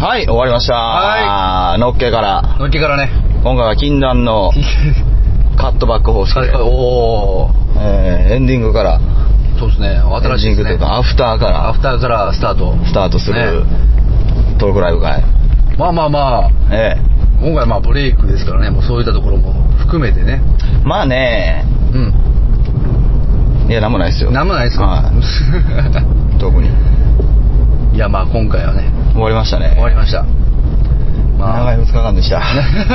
はい、終わりました。はのっけから。のっけからね。今回は禁断の カットバック方式で、おおえーエンディングから、そうですね。新しいですねエンディングという。か、アフターかアフターからスタート。らスタートするねトークライブ会。まあまあまあ、え今回まあブレイクですからね、もうそういったところも含めてね。えまあね、うん。いや、なんもないですよ。なんもないですか、はい 特に。いやまあ今回はね、終わりましたね。終わりました。ま長い2日間でした。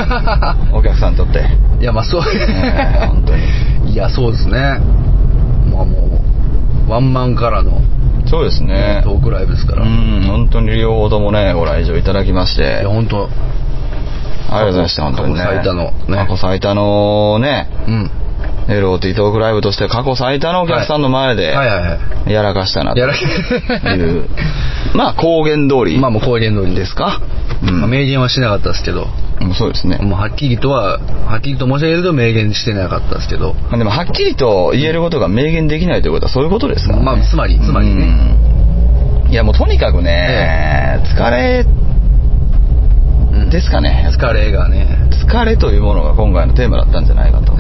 お客さんにとって。いやまあそう、ええ本当に。いやそうですね。まあもう、ワンマンからのそうですね。トークライブですから。ういん、本当に両方ともね、ご来場いただきまして。や本当ありがとうございました、本当にね。過去最多のね過去最多のね、うん。LOT トークライブとして過去最多のお客さんの前で、はいはいはい。やらかしたなとやらいう。まあ、公言通り。まあもう公言通りですか。うんまあ、明言はしなかったですけど、うんそうですね。もうはっきりとは、はっきりと申し上げると明言してなかったですけど、まあ、でも、はっきりと言えることが明言できないということはそういうことですから、ね。まあつまりつまりねうんいや、もうとにかくね、疲れうんですかね。疲れがね、疲れというものが今回のテーマだったんじゃないかと。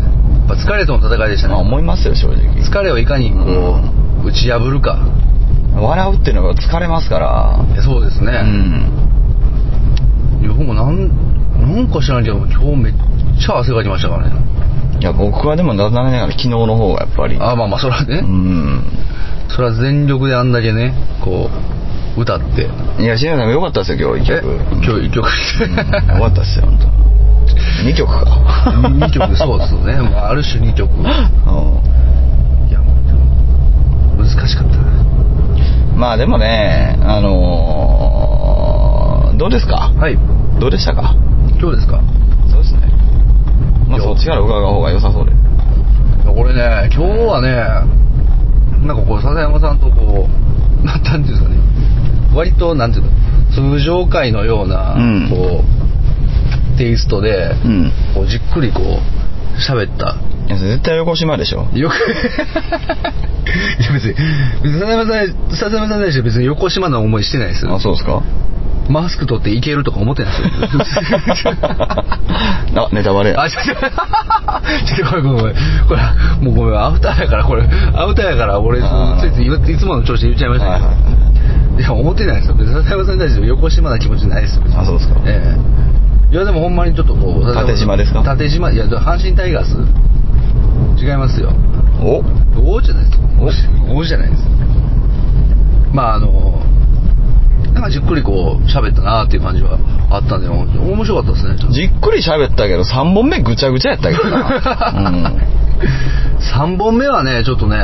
やっぱ疲れとの戦いでしたね。まあ、思いますよ、正直。疲れをいかにこう、打ち破るか。笑うっていうのが疲れますから。そうですね。うん。いや僕もなん、なんか知らんけど、今日めっちゃ汗かきましたからね。いや、僕はでも残念ながら昨日の方がやっぱり。あまあまあ、それはね、うん。それは全力であんだけね、こう、歌って。いや、椎名さんも良かったですよ、今日一え曲。今日一曲。うん 良かったですよ、本当。二曲か。2曲、そうですね。まあ、ある種2曲。いうんや、難しかったな。まあでもね、あのー、どうですか？はい。どうでしたか？今日ですか？そうですね。まあそっちから伺う方が良さそうで。これね、今日はね、なんかこう、笹山さんとこう、な んなんていうんですかね、割と、なんていうの、通常回のような、うんこう、テイストで、うん。こうじっくりこう、喋った。いや、絶対横島でしょ。よく、いや別に、笹山さん、笹山さんに対して別に横島な思いしてないですよあ、。そうですか？マスク取っていけるとか思ってないですよ。あ、ネタバレや。あ、ちょっと、ちょ っとこれごめんごめん。これ、もうごめん、アフターやから、これ、アフターやから、俺、ついついいつもの調子で言っちゃいましたけど。はいはいはいや、思ってないですよ。別に笹山さんに対して横島な気持ちないですよ。あそうですかええいや、でもほんまにちょっとこう、縦島ですか？縦島、いや、阪神タイガース？違いますよ。お？おじゃないです。お？じゃないです。まあ、あの、なんかじっくりこう、喋ったなっていう感じはあったんで、面白かったですね。じっくり喋ったけど、3本目ぐちゃぐちゃやったけどな。3本目はね、ちょっとね、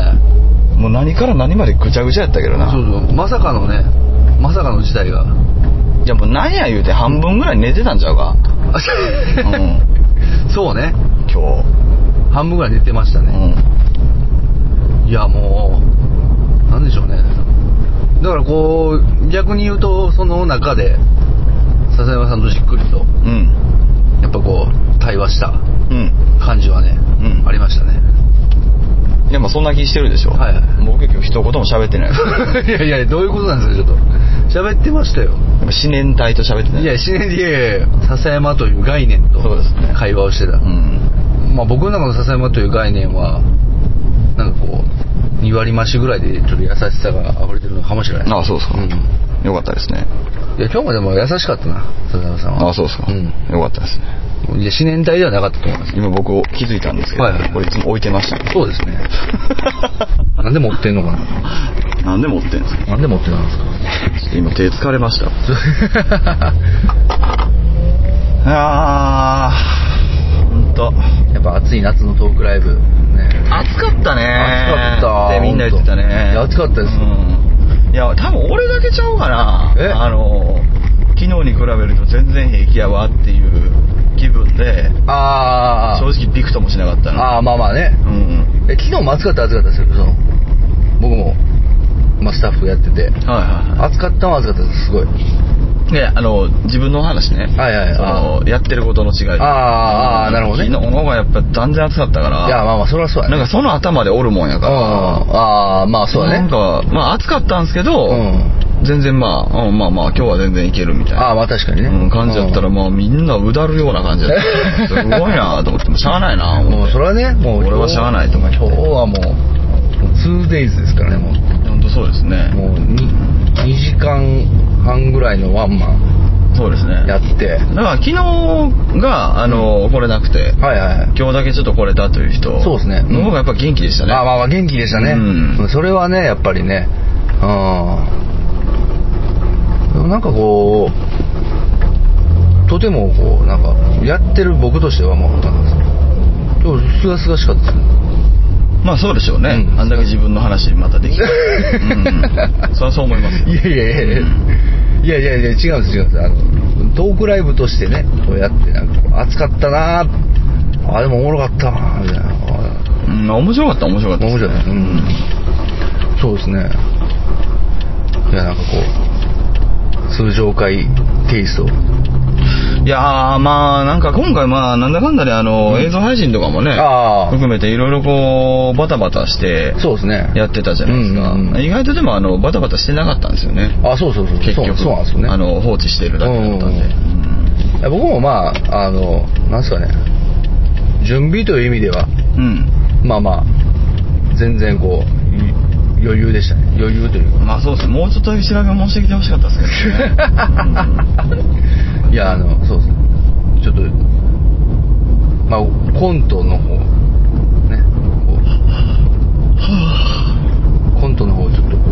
うん。もう何から何までぐちゃぐちゃやったけどな。そうそう、まさかのね、まさかの事態が。いやもう何や言うて半分ぐらい寝てたんちゃうか。うん。そうね、今半分ぐらい寝てました日。うね。ん。いや、もう、なんでしょうね。だからこう、逆に言うと、その中で、笹山さんとじっくりと、うん。やっぱこう、対話したうん。感じはね、うんありましたね。いやまあそんな気してるでしょ。はいはい僕今日一言も喋ってない。いやいや、どういうことなんですか、ちょっと。喋ってましたよ。思念体と喋ってない。いや、自然で、いやいや笹山という概念と会話をしてた。うん。まあ僕の中の笹山という概念は、なんかこう、2割増しぐらいでちょっと優しさが溢れてるのかもしれない。ああ、そうですか。うん。いよかったですね。や、今日もでも優しかったな、笹山さんは。ああ、そうですか。うん。よかったですね。いや、思念体ではなかったと思います。今僕気づいたんですけど、はいはいこれいつも置いてましたね。そうですね。なんで持ってんのかな？なんで持ってんですか？なんで持ってたんですか？今手疲れました。ああ、ほんと。やっぱ暑い夏のトークライブ。ね。暑かったね暑かったってみんな言ってたねいや暑かったですうんいや多分俺だけちゃうかなえ？あの昨日に比べると全然平気やわっていう気分であ正直ビクともしなかったなああ、まあまあね。うんうんえ昨日も暑かった暑かったですよ。その僕も、まあ、スタッフやってて。はいはいは暑かったは暑かったです、すごい。いであの自分の話ねはいはいはいそのやってることの違いあーあーなるほどね昨日の方がやっぱ断然暑かったからいや、まあまあ、それはそうやね。なんかその頭でおるもんやうん。からああ、まあそうだね。なんかまあ暑かったんですけど、うん。全然まあ、うんまあまあ今日は全然いけるみたいな。ああまあ確かにね、うん、感じだったらうん。もうみんなうだるような感じだった。すごいなと思って。もしゃあないなもうそれはねもう俺はしゃあないと思って。今日はもう 2days ですからねもう。本当そうですね。もう 2, 2時間半ぐらいのワンマン。そうですね。やって。だから昨日があの、来れなくて。はいはいはい。今日だけちょっと来れたという人そうですね。の方がやっぱ元気でしたね、まあまあまあ元気でしたね、うん。それはねやっぱりね。うんなんかこうとてもこうなんかやってる僕としてはもうなんかでもすがすがしかったですね。まあそうでしょうね、うん。あんだけ自分の話またできて、うん、それはそう思います。いやいやいやいやいやいやいや違うんです違うんですあのトークライブとしてねこうやってなんか熱かったなあでもおもろかったなみたいな。うん、面白かった面白かった面白い。ねうん。そうですね。いやなんかこう通常会テイスト。いやーまあなんか今回まあなんだかんだであの、映像配信とかもね含めていろいろこうバタバタしてそうですね。やってたじゃないですか、うんうんうん。意外とでもあのバタバタしてなかったんですよね。あそうそうそう。結局。そうそうなんですよね。あの放置してるだけだったんで、うんうん僕もまああのなんですかね。準備という意味では。うん。まあまあ全然こうい余裕でしたね。余裕というか。まあそうですね。もうちょっとだけ調べもしてきてほしかったですけどね、いやあのそうですね。ちょっとまあコントの方ねこうコントの方ちょっとこ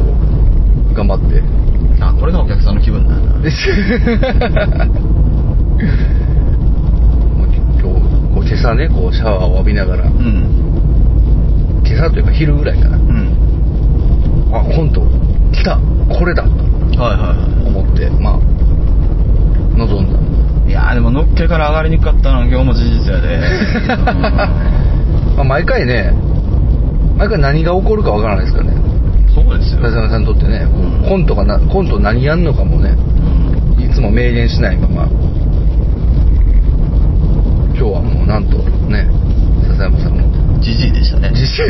う頑張って。うんあこれがお客さんの気分なんだ。もう今日こう今朝ねこうシャワーを浴びながら。うん。今朝というか昼ぐらいかな。うんあコント来た。これだ。とはいはいは思って。まあ望んだ。いいやーでものっけから上がりにくかったのは今日も事実やで、まあ毎回ね毎回何が起こるかわからないですからね。うんそうですよ、笹山さんにとってね。うん。コントがなコント何やんのかもね。うん。いつも明言しないまま。今日はもうなんとね笹山さんもじじいでしたね。じじい。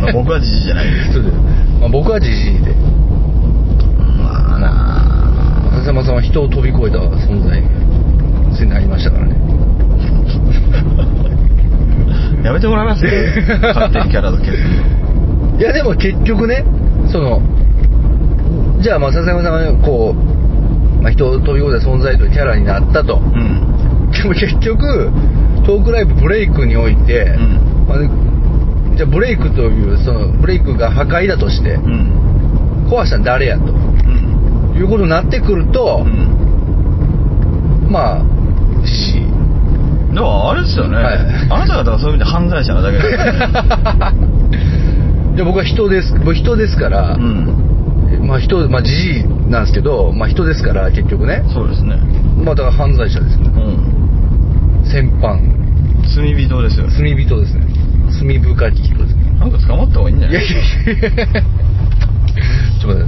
まあ僕はじじいじゃないです。そうです。まあ、僕はじじいで。まあな笹山さんは人を飛び越えた存在になりましたからね。あ やめてもらいます 勝手にキャラ付け。いやでも結局ねそのじゃあまあ笹山さんがこう、まあ、人を飛び越えた存在というキャラになったと。うん。でも結局トークライブブレイクにおいて、うんまあじゃあブレイクというそのブレイクが破壊だとしてうん。壊したの誰やとうん。いうことになってくるとう、ん。まあじじい。だからあれですよね、はい。あなた方はそういう意味で犯罪者なだけで。僕は人です僕人ですから、うん。まあ人まあじじいなんですけど、まあ、人ですから結局ね。そうですね。まあだから犯罪者ですよねうん。戦犯。罪人ですよね。罪人ですね罪深き人ですね。なんか捕まった方がいいんじゃいやない？いやいやちょっと待っ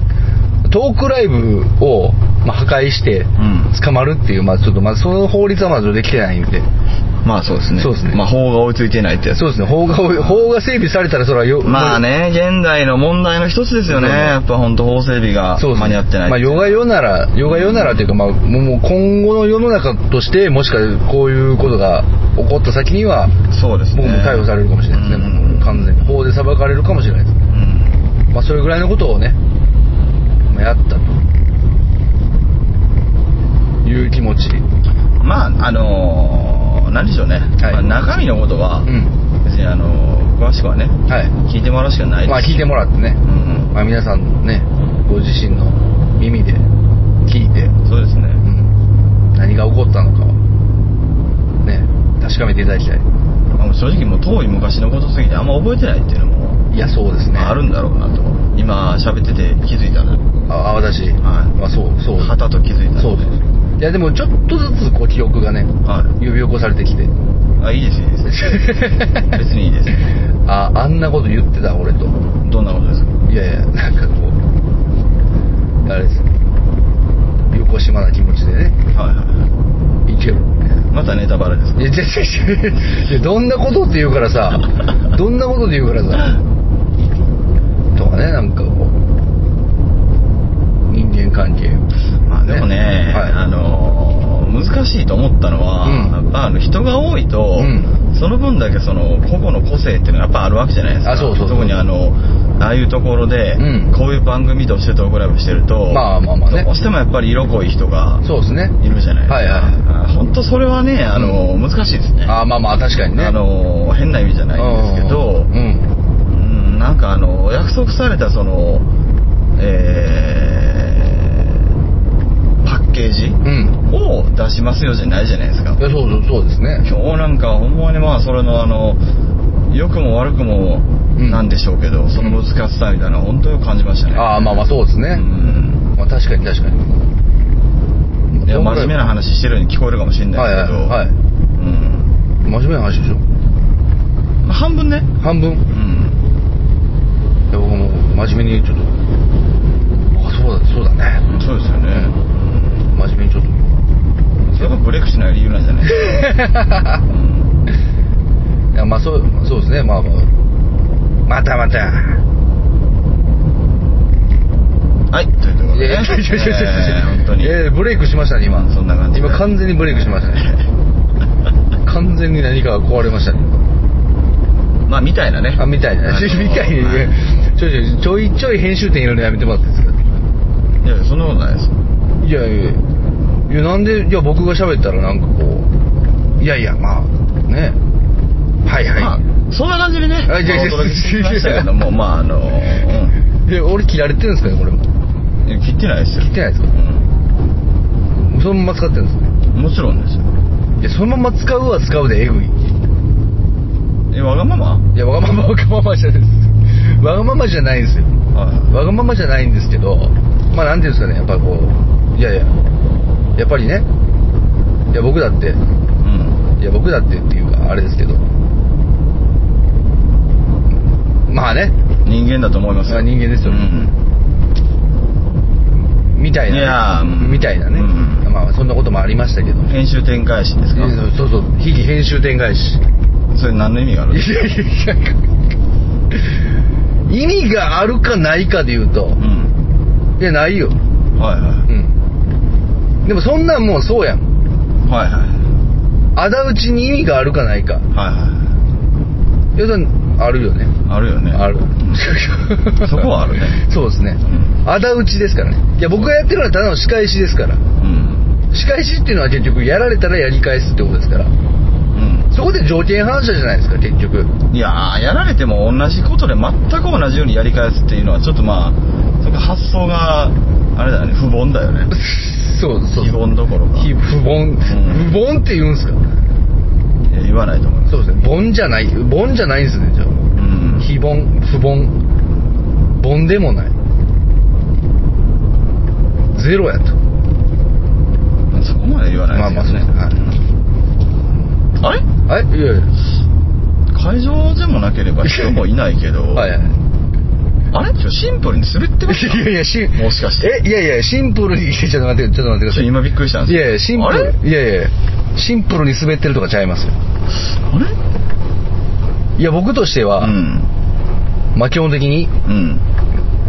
てトークライブを、まあ、破壊してうん。捕まるっていう、まあちょっとまあその法律はまだできてないんでまあそうですね。そうですね。まあ法が追いついてないってやつ。そうですね。法が法が整備されたらそれはよまあね現代の問題の一つですよね。やっぱ本当法整備が間に合ってないまあ世が世なら世が世ならというか、まあ、もう今後の世の中としてもしかこういうことが起こった先にはそうですね。僕も逮捕されるかもしれないですね、うん。完全に。法で裁かれるかもしれないです。うん。まあそれぐらいのことをね、まあやったという気持ち。まああのー、何でしょうね、はい。まあ、中身のことはうん。別にあのー詳しくはねはい。聞いてもらうしかないです。まあ聞いてもらってね、うん。まあ、皆さんねご自身の耳で聞いて、そうですね。うん、何が起こったのかをね確かめていただきたい。まあ正直もう遠い昔のことすぎてあんま覚えてないっていうのもいやそうですね。あるんだろうなと。今喋ってて気づいたなああ私、はい。まあそうそう。はたと気づいたそうです。いやでもちょっとずつこう記憶がねはい。呼び起こされてきて。あいいですいいです 別にいいですああんなこと言ってた俺と。どんなことですか？いやいやなんかこうあれです。横島な気持ちでね。はいはいける。またネタバレですか？いや、違う違ういやどんなことって言うからさ、どんなことで言うからさ、とかね、なんかこう、人間関係まあでもね、はい。あのー難しいと思ったのは、うん。やっぱあの人が多いと、うん。その分だけその個々の個性っていうのがやっぱあるわけじゃないですか。特にあのああいうところで、うん。こういう番組としてトークライブしてると、まあまあまあね。どうしてもやっぱり色濃い人がそうですね。いるじゃないですか、はいはい本当それはね、あのー難しいですね。ああまあまあ確かにね。あのー変な意味じゃないんですけど、うん。うんなんかあの約束されたそのえーケージうん。を出しますよじゃないじゃないですか。いやそうそうそうですね。今日なんかほんまにまあそれのあの良くも悪くもうん。なんでしょうけど、その難しさみたいな本当に感じましたね。ああまあまあそうですね、うん。まあ確かに確かに。いや真面目な話してるように聞こえるかもしれないですけど、はいはいはいうん。真面目な話でしょ。まあ半分ね。半分。うん。いや僕も真面目にちょっとあそうだそうだね。そうですよね、真面目にちょっとそれがブレイクしない理由なんじゃない？ですか、うん。いやまあそうそうですね。まあまたまた。はい、というところで、ね。本当に。いやいやブレイクしましたね今。そんな感じで。今完全にブレイクしましたね。完全に何かが壊れましたね。まあ、みたいなね。あみたいな。みたいに、はい。ちょいちょいちょいちょい編集点入れるのやめてもらっていいですか？いや、そんなことないです。いやいやいや。なんでいや僕が喋ったらなんかこういやいやまあね。はいはい、まあ、そんな感じでね、あいやいやまあお届けしてきましたけども、まあ、あの、ういや俺切られてるんですかねこれも。切ってないですよ。切ってないですか？うそのまま使ってるんですねん。もちろんですよ。いやそのまま使うは使うでえぐい。え、わがまま？いやわがままわがままじゃないです。わがままじゃないんですよ。はわがままじゃないんですけどまあなんていうんですかねやっぱこういやいややっぱりねいや僕だってい。うん。いや僕だってっていうかあれですけどまあね人間だと思いますよ。あ人間ですようん。みたいな、ね、いやーみたいなね、うんまあそんなこともありましたけど編集展開しですか？そうそう日々編集点返しそれ何の意味があるいやいやいや意味があるかないかで言うとうん。いやないよはいはうんでもそんなんもうそうやんい。はいはい。仇討ちに意味があるかないかはいはいやあるよねい。あるよね。あるうんそこはあるね。そうですねうん仇討ちですからねいや僕がやってるのはただの仕返しですからうん。仕返しっていうのは結局やられたらやり返すってことですからうん。そこで条件反射じゃないですか結局いやーやられても同じことで全く同じようにやり返すっていうのはちょっとまあそれ発想があれだよね。不凡だよね。そうそう非凡どころか。非不凡、ん。不凡って言うんすかいや言わないと思います。そうですね。凡じゃない。凡じゃないんですねじゃあ。うん。非凡不凡。凡でもない。ゼロやと。そこまで言わないまあまあですけどね、あれあれ？いやいや。会場でもなければ人もいないけどはいはいあれ？シンプルに滑ってますいやいやしもしかして。えいやいやシンプルに ちょっと待ってちょっと待ってください。今びっくりしたんですいやいやシンプルいやいやシンプルに滑ってるとかちゃいますよ。あれ？いや僕としては、うん。まあ基本的にうん。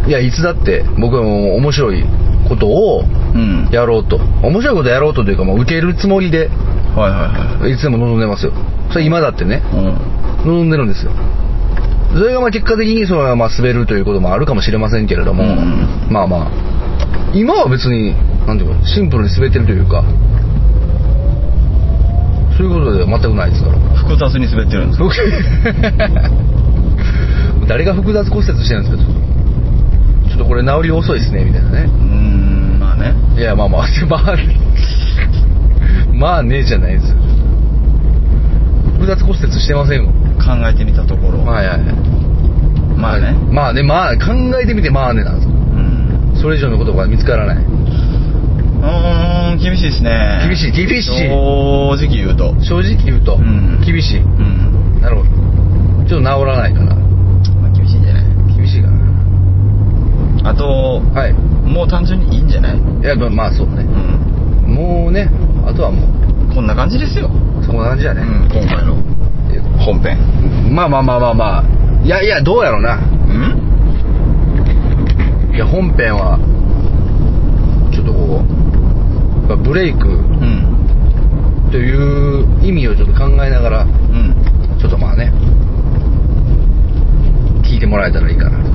いやいつだって僕はもう面白いことをうん。やろうと。面白いことやろうとというかもう受けるつもりではいはいはい。いつでも望んでますよ。それ今だってねうん。望んでるんですよそれがまあ結果的にそのまあ滑るということもあるかもしれませんけれども、うん。まあまあ今は別になんていうかシンプルに滑ってるというかそういうことでは全くないですから。複雑に滑ってるんですか？僕。誰が複雑骨折してるんですか？ちょっと。ちょっとこれ治り遅いですねみたいなね。うーんまあね。いやまあまあ まあまあねじゃないですよ。複雑骨折してませんよ考えてみたところ、はいはいまあね、まあねまあ考えてみてまあねなんですよ。うん。それ以上のことが見つからない。うーん厳しいですね。厳しい厳しい。正直言うと。正直言うと、うん。厳しい。うん。なるほど。ちょっと治らないかな。まあ厳しいんじゃない？厳しいかあとなはい。もう単純にいいんじゃない？いやまあまあそうね。うん。もうねあとはもこんな感じですよ、うそんな感じだね、うん、今回の本編。まあまあまあまあまあ。いやいやどうやろうな。うん？いや本編はちょっとこう、まあブレイクうん。という意味をちょっと考えながら、うん。ちょっとまあね、聞いてもらえたらいいかなと。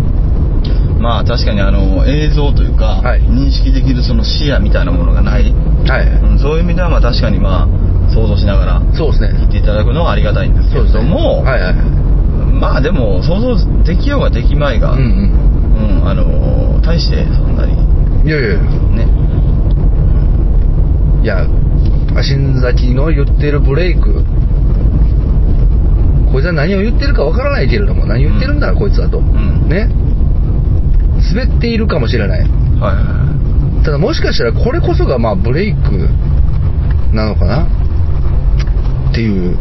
まあ確かにあの映像というか、はい。認識できるその視野みたいなものがない、はい。うん、そういう意味ではまあ確かにまあ想像しながらそうですね。聞いていただくのはありがたいんですけれども、はいはい。まあでも想像できようができまいが、うんうんあの大してそんなにうん。いやいやいやねいや、新崎の言ってるブレイク、こいつは何を言ってるかわからないけれども、何言ってるんだ、こいつはと。んね。滑っているかもしれない。はいはただもしかしたらこれこそがまあブレイクなのかなっていう。いうん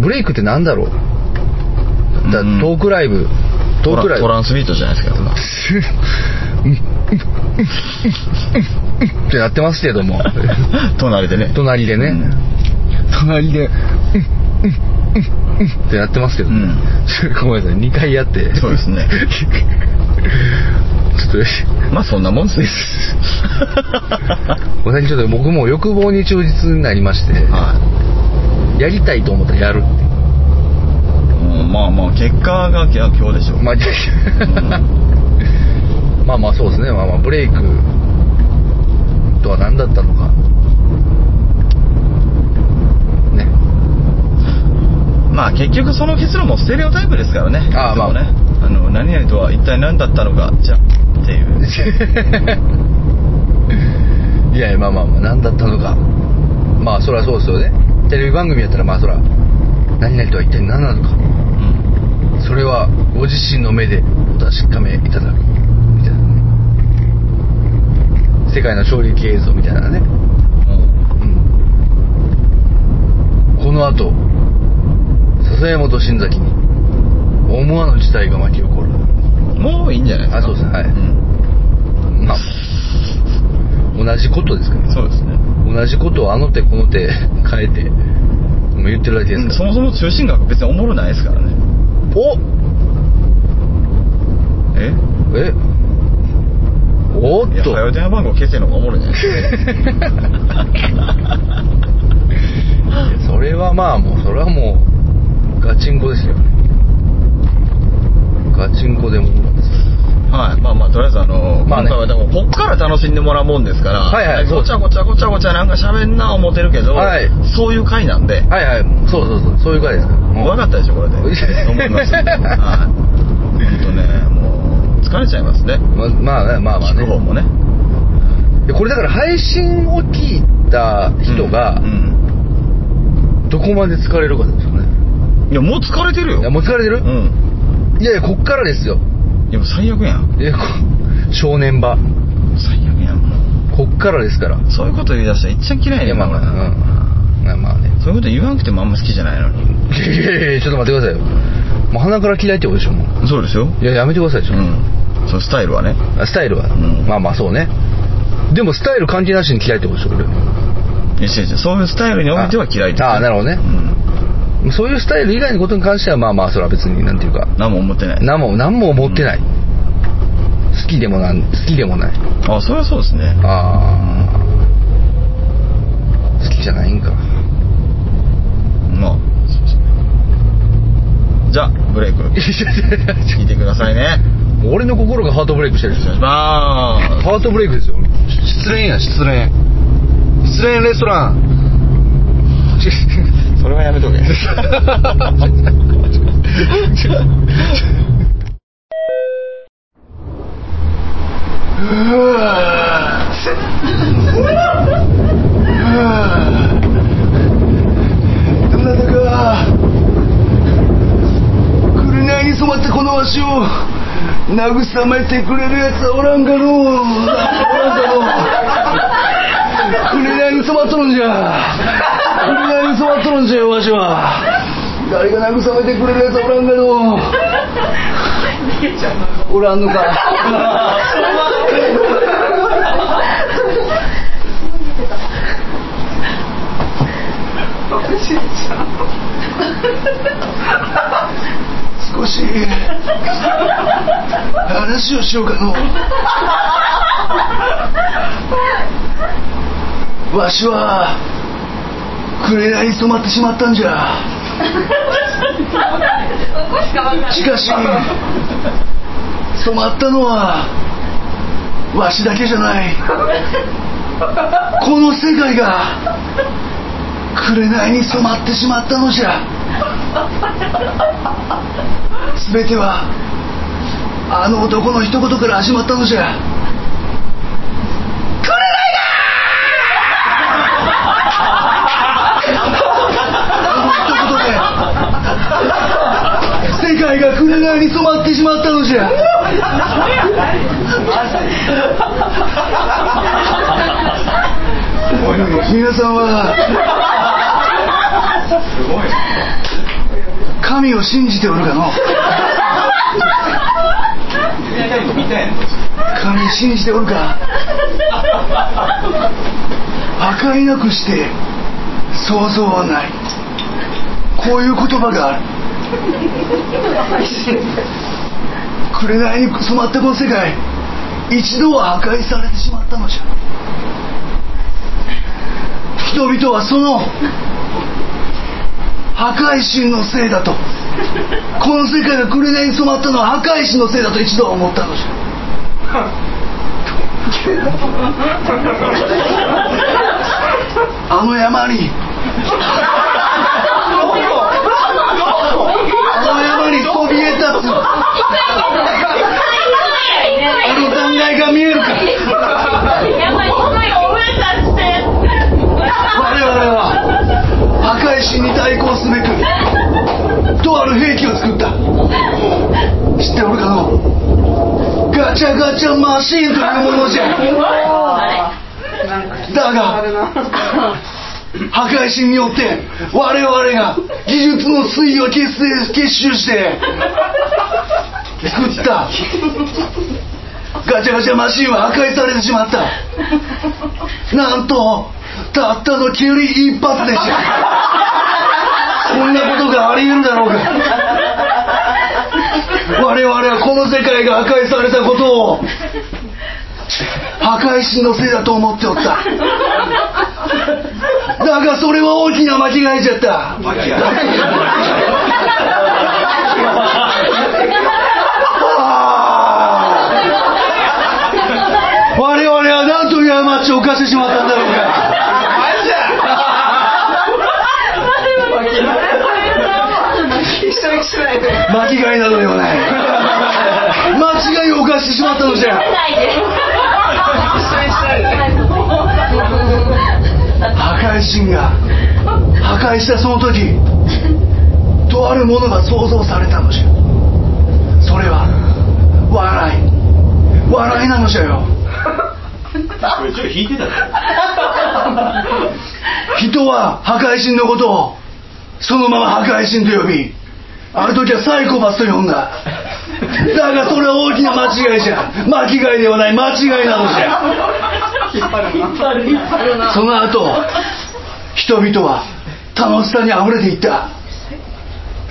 ブレイクってなんだろう？だうん。トークライブ、トークライブ。トランスビートじゃないですか ってなってますけども。隣でね。隣でね。隣で、うん。うんうんうんってなってますけど、うん。ごめんなさい、2回やって。そうですねちょっと、まあそんなもんです。ごめんなさいちょっと僕も欲望に忠実になりまして、はやりたいと思ったらやるっていう。い、うん、まあまあ結果が今日でしょう、まあ、まあまあそうですね、まあまあブレイクとは何だったのか。ね。まあ結局その結論もステレオタイプですからね。ああまあねあの何々とは一体何だったのかじゃっていう。いやいやまあまあまあ何だったのか。まあそりゃそうですよね。テレビ番組やったらまあそりゃ何々とは一体何なのか。うん。それはご自身の目でお確かめいただく。みたいなね。世界の衝撃映像みたいなね、うん、この後笹山と新崎に思わぬ事態が巻き起こる。もういいんじゃないですか。あそうですね。はい。うん。まあ同じことですからそうですね。同じことをあの手この手変えてもう言ってるだけですから、うんそもそも中心学別におもろないですからね。お！え？え？おっと。早い電話番号消せの方がおもろいんじゃないですかそれはまあもうそれはもうガチンコですよねガチンコでもなんですよはい、まあまあとりあえずあの、まあね。今回はでもこっから楽しんでもらうもんですから、はいはい。ごちゃごちゃごちゃごちゃなんか喋んな思ってるけど、はい。そういう回なんで、はいはい。そうそうそう。そういう回ですからもう分かったでしょこれで。思います。んで、はい、本当ねもう疲れちゃいますね。ままあねまあまあね。聞く方もね。でこれだから配信を聞いた人がうん。どこまで疲れるかですよね。いやもう疲れてるよ。いやもう疲れてる、うん。いやいやこっからですよいやもう最悪やん。いやこ正念場。最悪やんもこっからですから。うそういうこと言い出したらいっちゃん嫌いねまあまあん。まあまあね。そういうこと言わなくてもあんま好きじゃないのに。いやいやいやちょっと待ってくださいよ。もう鼻から嫌いってことでしょもそうですよういややめてくださいちょっと、うん。そのスタイルはね。あスタイルは、ん。まあまあそうね。でもスタイル関係なしに嫌いってことでしょ俺。いや違う違う。そういうスタイルにおいては嫌いってああなるほどね。うんそういうスタイル以外のことに関してはまあまあそれは別になんていうか。何も思ってない。何も何も思ってない、好きでもなん好きでもない。あそれはそうですね。ああ好きじゃないんか。まあそうですね。じゃあブレイク。聞いてくださいね。俺の心がハートブレイクしてる。まハートブレイクですよ。失恋や失恋失恋レストラン。すそれはやめとけ。どなたか紅に染まったこのわしを慰めてくれるやつはおらんかのうおらんかのう紅に染まっとるんじゃこんなに座っとるんじゃよわしは。誰が慰めてくれるやつおらんけど。おらんのか。少し話をしようかの。わしは紅に染まってしまったんじゃ。しかし染まったのはわしだけじゃない。この世界が紅に染まってしまったのじゃ。全てはあの男の一言から始まったのじゃ世界が紅に染まってしまったのじゃ。皆さんは神を信じておるかの？神信じておるか？破壊なくして想像はない。こういう言葉がある。紅に染まったこの世界一度は破壊されてしまったのじゃ。人々はその破壊神のせいだと。この世界が紅に染まったのは破壊神のせいだと一度は思ったのじゃ。あの山にあの山にそびえ立つ。あの断崖が見えるか我々は破壊神に対抗すべくとある兵器を作った。知っておるかの？ガチャガチャマシーンというものじゃ。だが破壊神によって我々が技術の粋を結成結集して作ったガチャガチャマシンは破壊されてしまった。なんとたったのキュリ一発でした。こんなことがあり得るだろうか。我々はこの世界が破壊されたことを破壊神のせいだと思っておった。だがそれは大きな間違いじゃった。我々は何という過ちを犯してしまったんだろうか。間違いなどで。はない間違いを犯してしまったのじゃ。破壊神が破壊したその時とあるものが想像されたのじゃ。それは笑い。笑いなのじゃよ。人は破壊神のことをそのまま破壊神と呼びある時はサイコパスと呼んだだがそれは大きな間違いじゃ。間違いではない。間違いなのじゃ。その後人々は楽しさにあふれていった。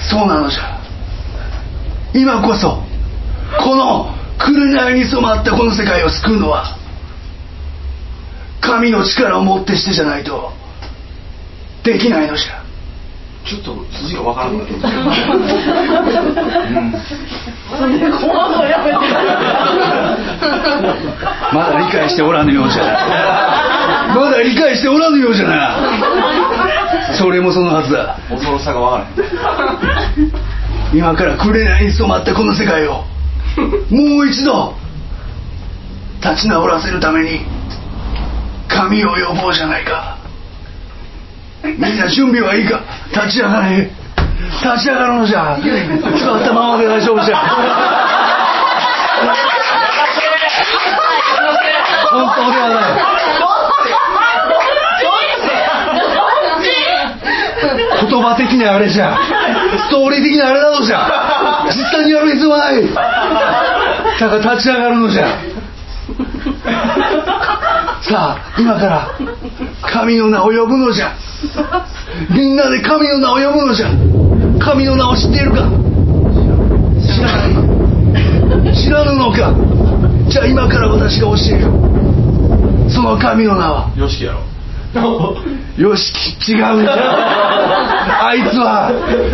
そうなのじゃ。今こそこの紅に染まったこの世界を救うのは神の力をもってしてじゃないとできないのじゃちょっと筋がわからなかったまだ理解しておらぬようじゃな。まだ理解しておらぬようじゃな。それもそのはずだ。恐ろしさがわからない今から紅に染まったこの世界を。もう一度立ち直らせるために神を呼ぼうじゃないかみんな準備はいいか？立ち上がれ。立ち上がるのじゃ。座ったままで大丈夫じゃ。本当ではない言葉的なあれじゃ。ストーリー的なあれなのじゃ。実際にやる必要はない。だから立ち上がるのじゃ。さあ今から神の名を呼ぶのじゃ。みんなで神の名を呼ぶのじゃ。神の名を知っているか。知らない。知らぬのか。じゃあ今から私が教える。その神の名は。よしきやろ。よし違うんじゃあいつは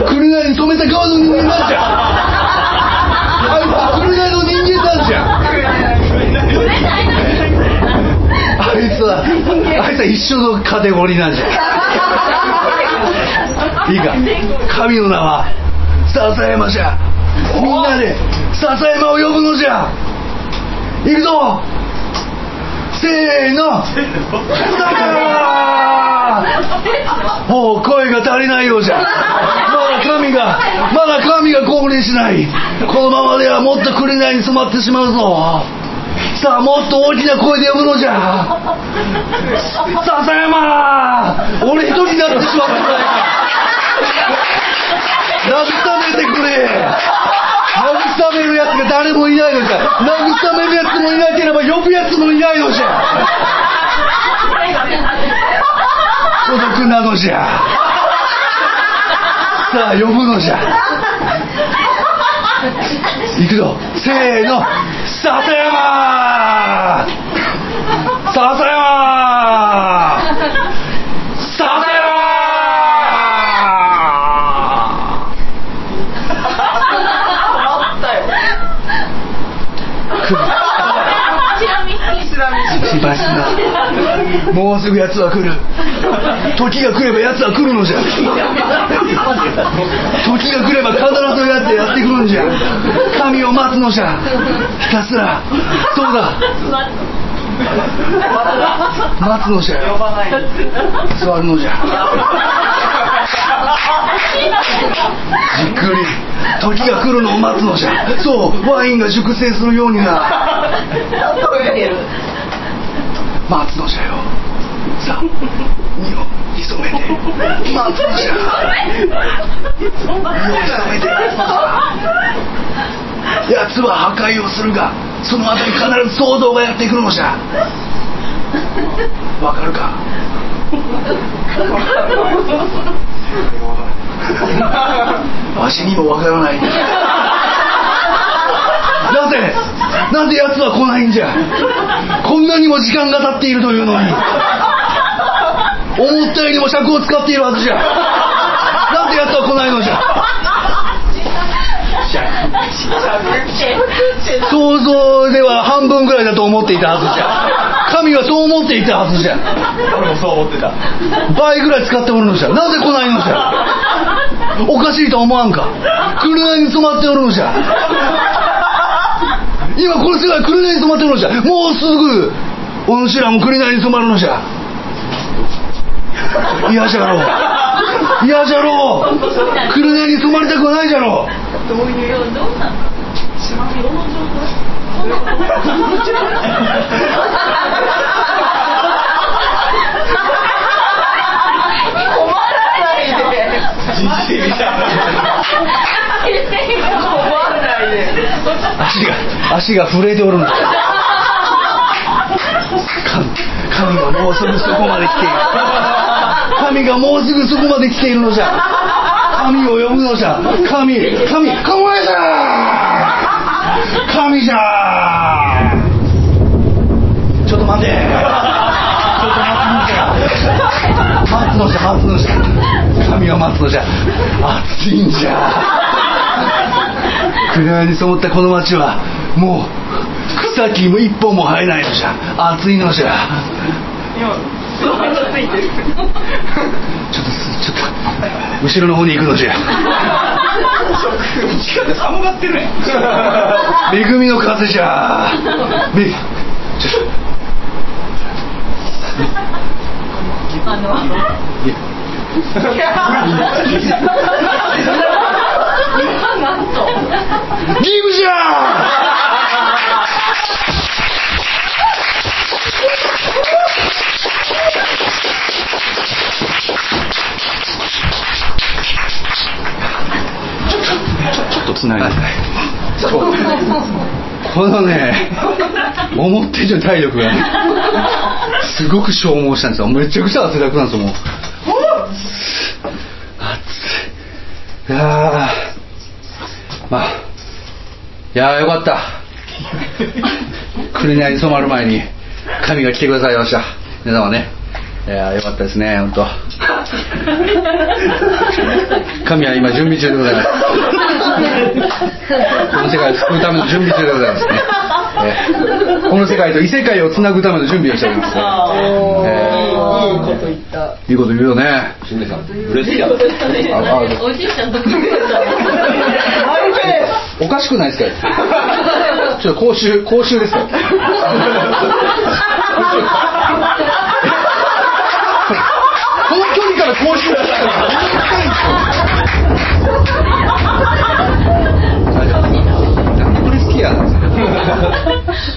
紅に染めた側の人間なんじゃあいつは紅の緒のカテゴリーなんじゃ。いいか。神の名は笹山じゃみんなで笹山を呼ぶのじゃ。行くぞ。せーの。もう声が足りないようじゃ。まだ神がまだ神が降臨しない。このままではもっと紅に染まってしまうぞさあもっと大きな声で呼ぶのじゃ。笹山俺一人になってしまったじゃないか慰めてくれ。慰めるやつが誰もいないのじゃ。慰めるやつもいなければ呼ぶやつもいないのじゃ。孤独なのじゃ。さあ呼ぶのじゃ。行くぞ。せーの。笹山。笹山。笹山。心配すんなもうすぐ奴は来る時が来れば奴は来るのじゃ。時が来れば必ずやってやってくるんじゃ。神を待つのじゃ。ひたすら。そうだ。待つのじゃ。座るのじゃ。じっくり。時が来るのを待つのじゃ。そう。ワインが熟成するようにな。待つのじゃよ。さあ身を潜めて待つじゃ身を潜めて奴は破壊をするがその後に必ず騒動がやってくるのじゃ。わかるか？わしにもわからない。なぜ？なぜ奴は来ないんじゃ？こんなにも時間が経っているというのに。思ったよりも尺を使っているはずじゃ。なんで奴は来ないのじゃ。想像では半分ぐらいだと思っていたはずじゃ。神はそう思っていたはずじゃ。俺もそう思ってた。倍ぐらい使っておるのじゃ。なぜ来ないのじゃ。おかしいと思わんか。紅に染まっておるのじゃ。今この世界紅に染まっておるのじゃ。もうすぐお主らも紅に染まるのじゃ嫌じゃろう。嫌じゃろう。紅に染まりたくはないじゃろう。どういうどうなの島の困らないでじじいみたいな困らないで足が足が震えておるの。じゃ神神がもうすぐそこまで来ている。神がもうすぐそこまで来ているのじゃ。神を呼ぶのじゃ。神神神じゃ。神じゃ。ちょっと待て。ちょっと待つのじゃ待つのじゃ待つのじゃ。神は待つのじゃ。暑いんじゃ。暗闇に染まったこの町はもう草木も一本も生えないのじゃ。暑いのじゃ。ちょっとすちょっと後ろの方に行くのじゃ。地下で寒がってるね。恵みの風じゃ。めちょっあのと。いや。なんとギブじゃちょっとつないで。このね思って以上体力がねすごく消耗したんですよ。めちゃくちゃ汗だくなんですよもう。暑い。やまあいやーよかった。紅に染まる前に。神が来てくださいました。皆様ね。いやーよかったですね。本当。神は今準備中でございます。この世界を救うための準備中でございますね、えーこの世界と異世界をつなぐための準備をしております、えーいいこと言った。いいこと言うよね。しんべさん嬉しいやああおじいちゃんとおかしくないですか？ちょっと講習講習ですかこの距離から講習ですなんでブレスケア。なんです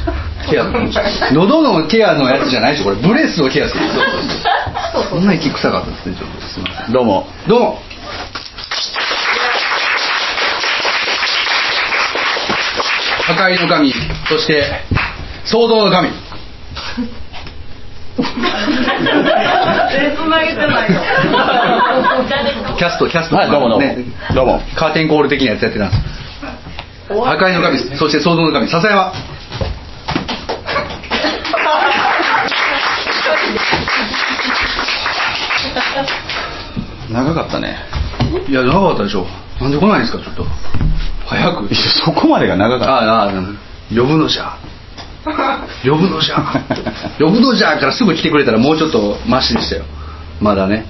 かケア。喉のケアのやつじゃないでしょ。これブレスをケアする。そんな息臭かったですねちょっと。すいません。どうも。どうも破壊の神そして創造の神。キャストキャスト、はいどうもどうも。ね。どうも。カーテンコール的なやつやってたんです。破壊の神そして創造の神。笹山。長かったね。いや長かったでしょ。なんで来ないんですかちょっと早く。そこまでが長かっああ呼ぶのじゃ。呼ぶのじゃ。呼ぶのじゃからすぐ来てくれたらもうちょっとマシでしたよ。まだね。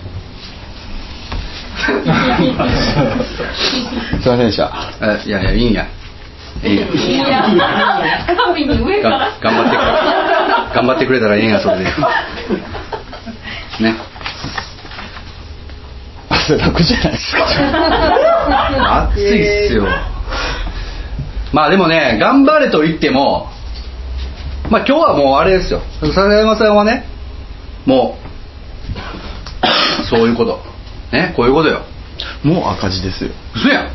た すいませんでした。えいやいやいいんや。いいんや。いや。神に上から。が頑張ってくれ。頑張ってくれたらええんやそれで。ね。汗だくじゃないですか。暑いっすよまあでもね頑張れと言ってもまあ今日はもうあれですよ。笹山さんはねもうそういうこと。ねこういうことよ。もう赤字ですよ。嘘やん。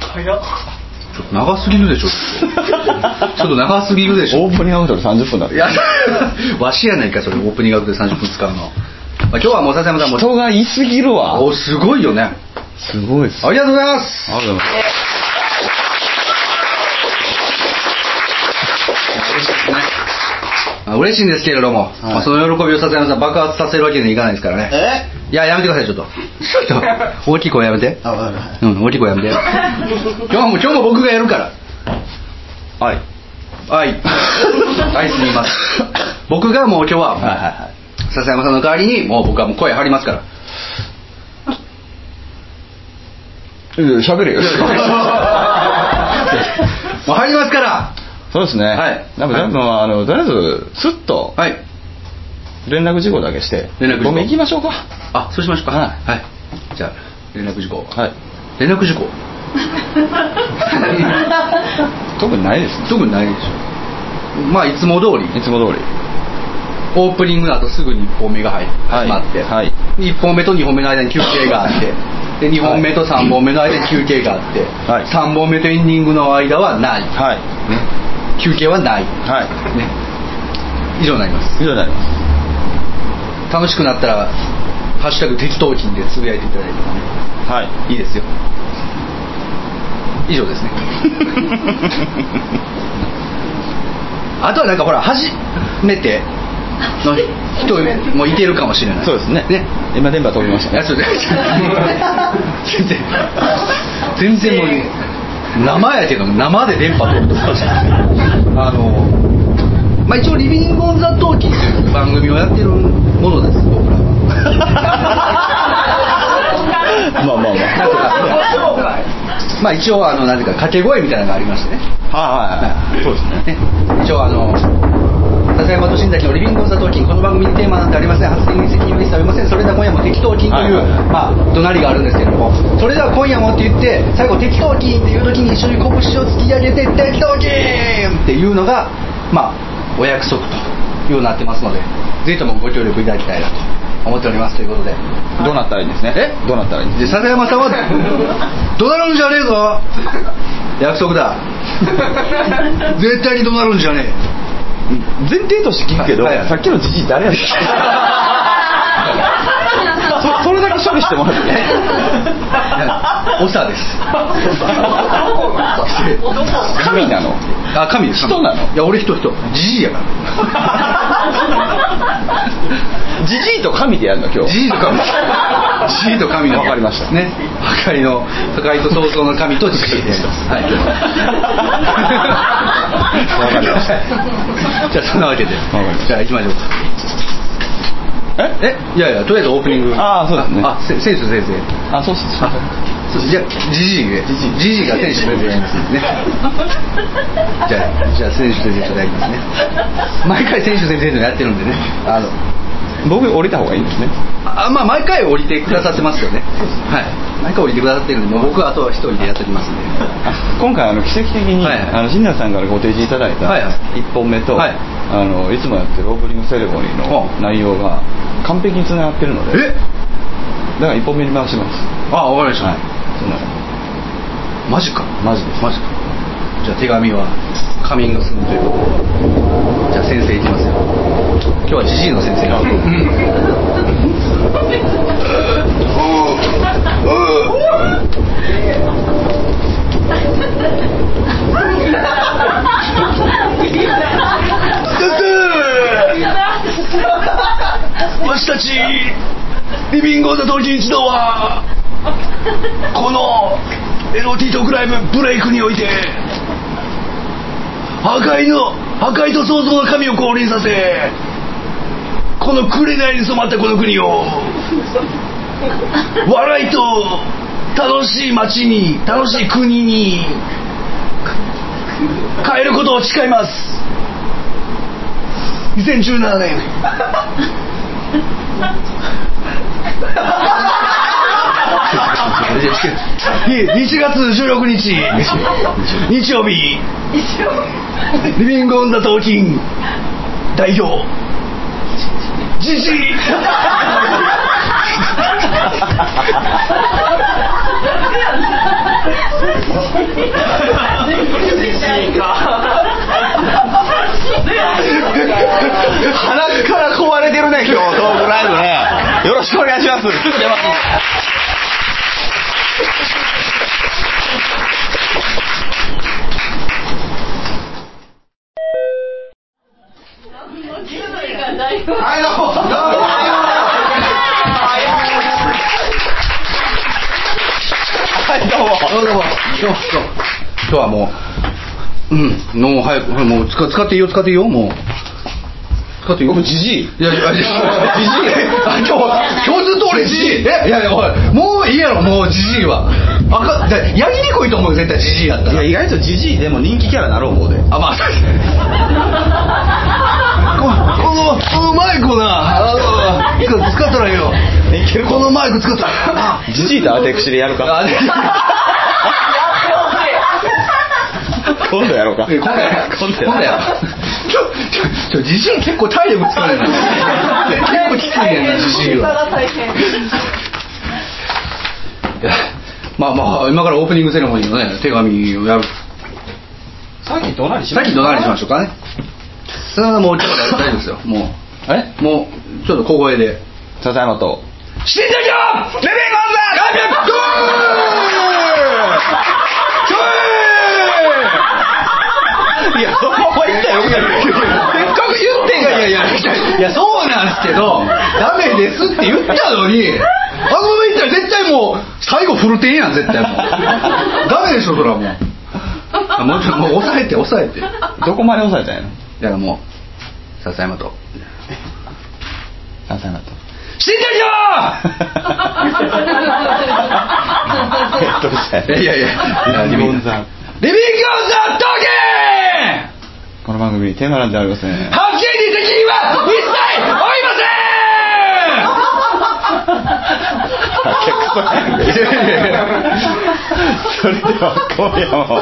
ちょっと長すぎるでしょ。ちょっと長すぎるでしょ。オープニングアウトで30分だいや わしやないかそれオープニングアウトで30分使うの、まあ、今日はもう笹山さんも人がいすぎるわ。おすごいよね。すごいっす。ありがとうございます。ありがとうございますあ嬉しいんですけれども、まあ、その喜びを笹山さん爆発させるわけにはいかないですからね。え？いややめてくださいちょっと。ちょっと大きい声やめて。あわかるうん大きい声やめて。今日はもう今日も僕がやるから。はい。はい。はいすみません。僕がもう今日ははいはいはい笹山さんの代わりにもう僕はもう声張りますから。喋れよ。もう入りますからそうですね。はい。なんかでもあのとりあえずスッとはい。連絡事項だけして連絡事項。ごめん行きましょうか。あそうしましょうか。はい。はい。じゃあ連絡事項。はい。連絡事項。特にないですね。特にないでしょ。まあいつも通り。いつも通り。オープニングの後すぐに1本目が入はい始まって、はい。1本目と2本目の間に休憩があってで2本目と3本目の間に休憩があって、はい。3本目とエンディングの間はない、ね、はい。休憩はない、ね、はい。以上になります。以上になります。楽しくなったら「ハッシュタグ適当金」でつぶやいていただいてもね。はい。いいですよ。以上ですね。あとはなんかほら初めての人もいてるかもしれない。そうですね。ね。今電波飛びましたね。全然全然もう生やけど生で電波取るとかあのまあ一応「リビング・オン・ザ・トーキー」という番組をやってるものです僕らは。まあまあまあ。まあ一応あの何ていうか掛け声みたいなのがありましてね。はいはい。はい。そうですね。ね。一応あの笹山と新崎のリビング・オン・ザ・トーキンこの番組にテーマなんてありません。発言に責任は一切ありません。それでは今夜も適当金という、はいまあ怒鳴りがあるんですけれどもそれでは今夜もって言って最後適当金っていう時に一緒に拳を突き上げて適当金っていうのがまあお約束というようになってますのでぜひともご協力いただきたいなと思っておりますということで。どうなったらいいんですね？え？どうなったらいいんです？で笹山さんは怒鳴るんじゃねえぞ？約束だ。絶対に怒鳴るんじゃねえ前提として聞くけど、はいはいさっきのじじい誰やった？そ それだけ処理してもらって。ね長です。神なの？あ神です。人なの？いや俺人人。じじいやから。じじいと神でやるの今日。じじいと神。じじいと神のわかりました。ね。破壊の破壊と創造の神とじじいでやります。はい わかりました。じゃあそんなわけで。じゃあ行きましょうか。え？え？いやいやとりあえずオープニング。ああそうですね。あせ選手先生。あそうっすあそうじゃあじじいでじじい。が選手先生やりますね。じゃあじゃあ選手先生ちょっとやりますね。毎回選手先生のやってるんでね。あの僕降りた方がいいんですね。あまあ毎回降りてくださってますよね。はい毎回降りてくださってるんでもう僕はあとは一人でやっておきますんで。今回あの奇跡的に、はい。あの新谷さんからご提示いただいたはい。はい1本目と、はい。あのいつもやってるオープニングセレモニーの内容が完璧につながってるのでえ？だから1本目に回します。あわかりました、はい。そのマジか。マジです。マジか。じゃあ手紙はカミングスーンという。ことでじゃあ先生いきますよ。今日はジジイの先生。が わしたちリビングオンザ時一同はこの LOT トークライブブレイクにおいて破壊の破壊と創造の神を降臨させこの紅に染まったこの国を。笑いと楽しい街に楽しい国に変えることを誓います。2017年。1月16日。日曜日。リビングオンザトーキン。代表。ジジイ鼻から壊れてるね今日トークライブねよろしくお願いしますはいどうも。どうもはいどう今日はもううんもう早くもう使使っていいよ使っていいよもう。使っていいよ僕じじい。いやい。やいやじじい。あ今日今日ずっと俺じじい。えいやいやおいもういいやろもうじじいは。あかだやりにくいと思うよ絶対じじいやったら。いや意外とじじいでも人気キャラなろう思うであまあここのこのマイクをな。あの使使ったらいいよ。いけるこのマイク使ったら。なじじいと当て口でやるか。今度やろうか。今度や今度今度やちょちょちょじじい結構体力使うねんな。結構きついねんなじじいはまあまあ今からオープニングセレモニーのね手紙をやる。さっきどなりしさっきどなりしましょうかねそれはもうちょっと大丈夫ですよ。もう。えもうちょっと小声で。笹山と。死んでるよ！レベンいやそのまま言ったよせっかく言ってんがいやいやいやそうなんですけどダメですって言ったのにあのまま言ったら絶対もう最後フルテンやん絶対もう。ダメでしょそれはもう。あもうちょっともう抑えて抑えて。どこまで抑えたんやのだからもう笹山と。笹山と。死んでるよ！いやいやいや。リボンザリビングオンザトーケン！この番組にテーマなんてありません発言に責任は一切負いません！それでは今夜も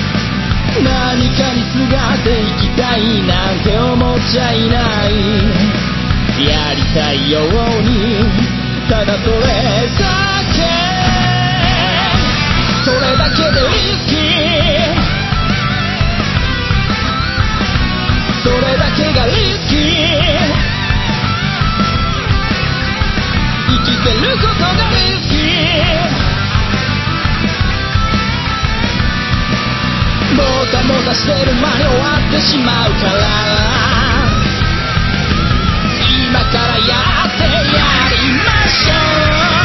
何かにすがっていきたいなんて思っちゃいないやりたいようにただそれだけそれだけでリスキーそれだけがリスキー生きてることがリスキーもたもたしてる間に終わってしまうから。今からやってやりましょう。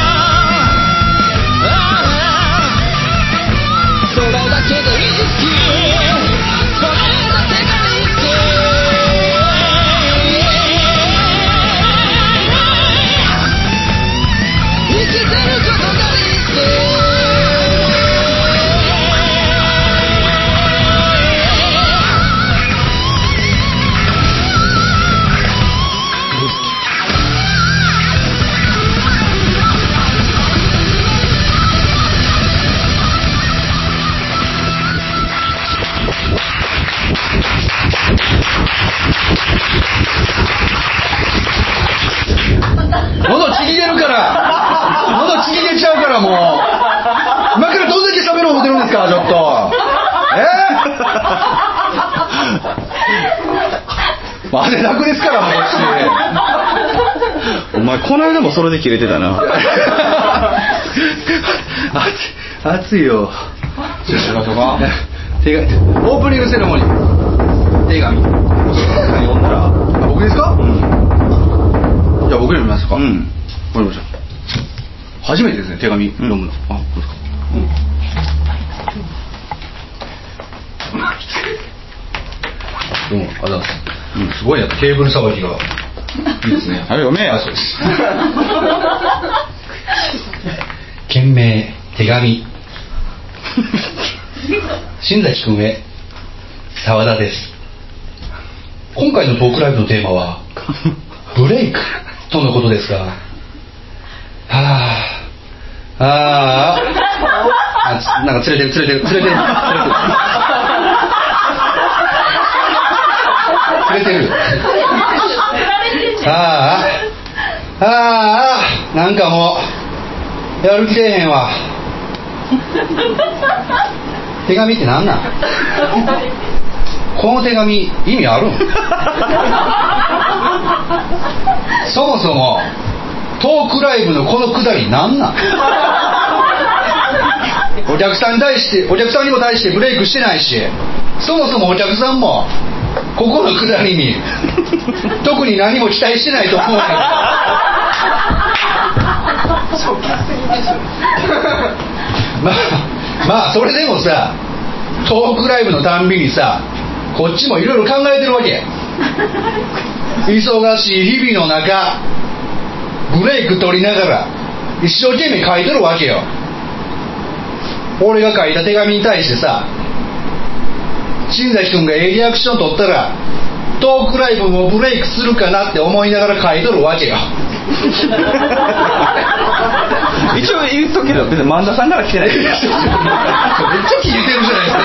お前この間もそれで切れてたな。熱いよ。行きましょうか？手紙オープニングセレモニー。手紙。読んだら？あ僕ですか、じゃあ僕読みますか。うん。わかりました。初めてですね手紙読むの、あこれですかごいねテーブルさばきが。いいですね。はい読め。あそうです。件名手紙。新崎君へ沢田です。今回のトークライブのテーマはブレイクとのことですが。はあああなんか釣れてる釣れてる釣れてる釣れてるれてる。ああああなんかもうやる気出えへんわ。手紙って何なん？この手紙意味あるん？そもそもトークライブのこのくだり何なん？お客さんに対してお客さんにも対してブレイクしてないしそもそもお客さんもここのくだりに。特に何も期待してないと思うねんまあまあそれでもさトークライブのたんびにさこっちもいろいろ考えてるわけ。忙しい日々の中ブレイク取りながら一生懸命書いてるわけよ。俺が書いた手紙に対してさ新崎君がええリアクション取ったらトークライブもブレイクするかなって思いながら書いとるわけよ。一応言っとくけど別に萬田さんから来てない。めっちゃ消えてるじゃないですか。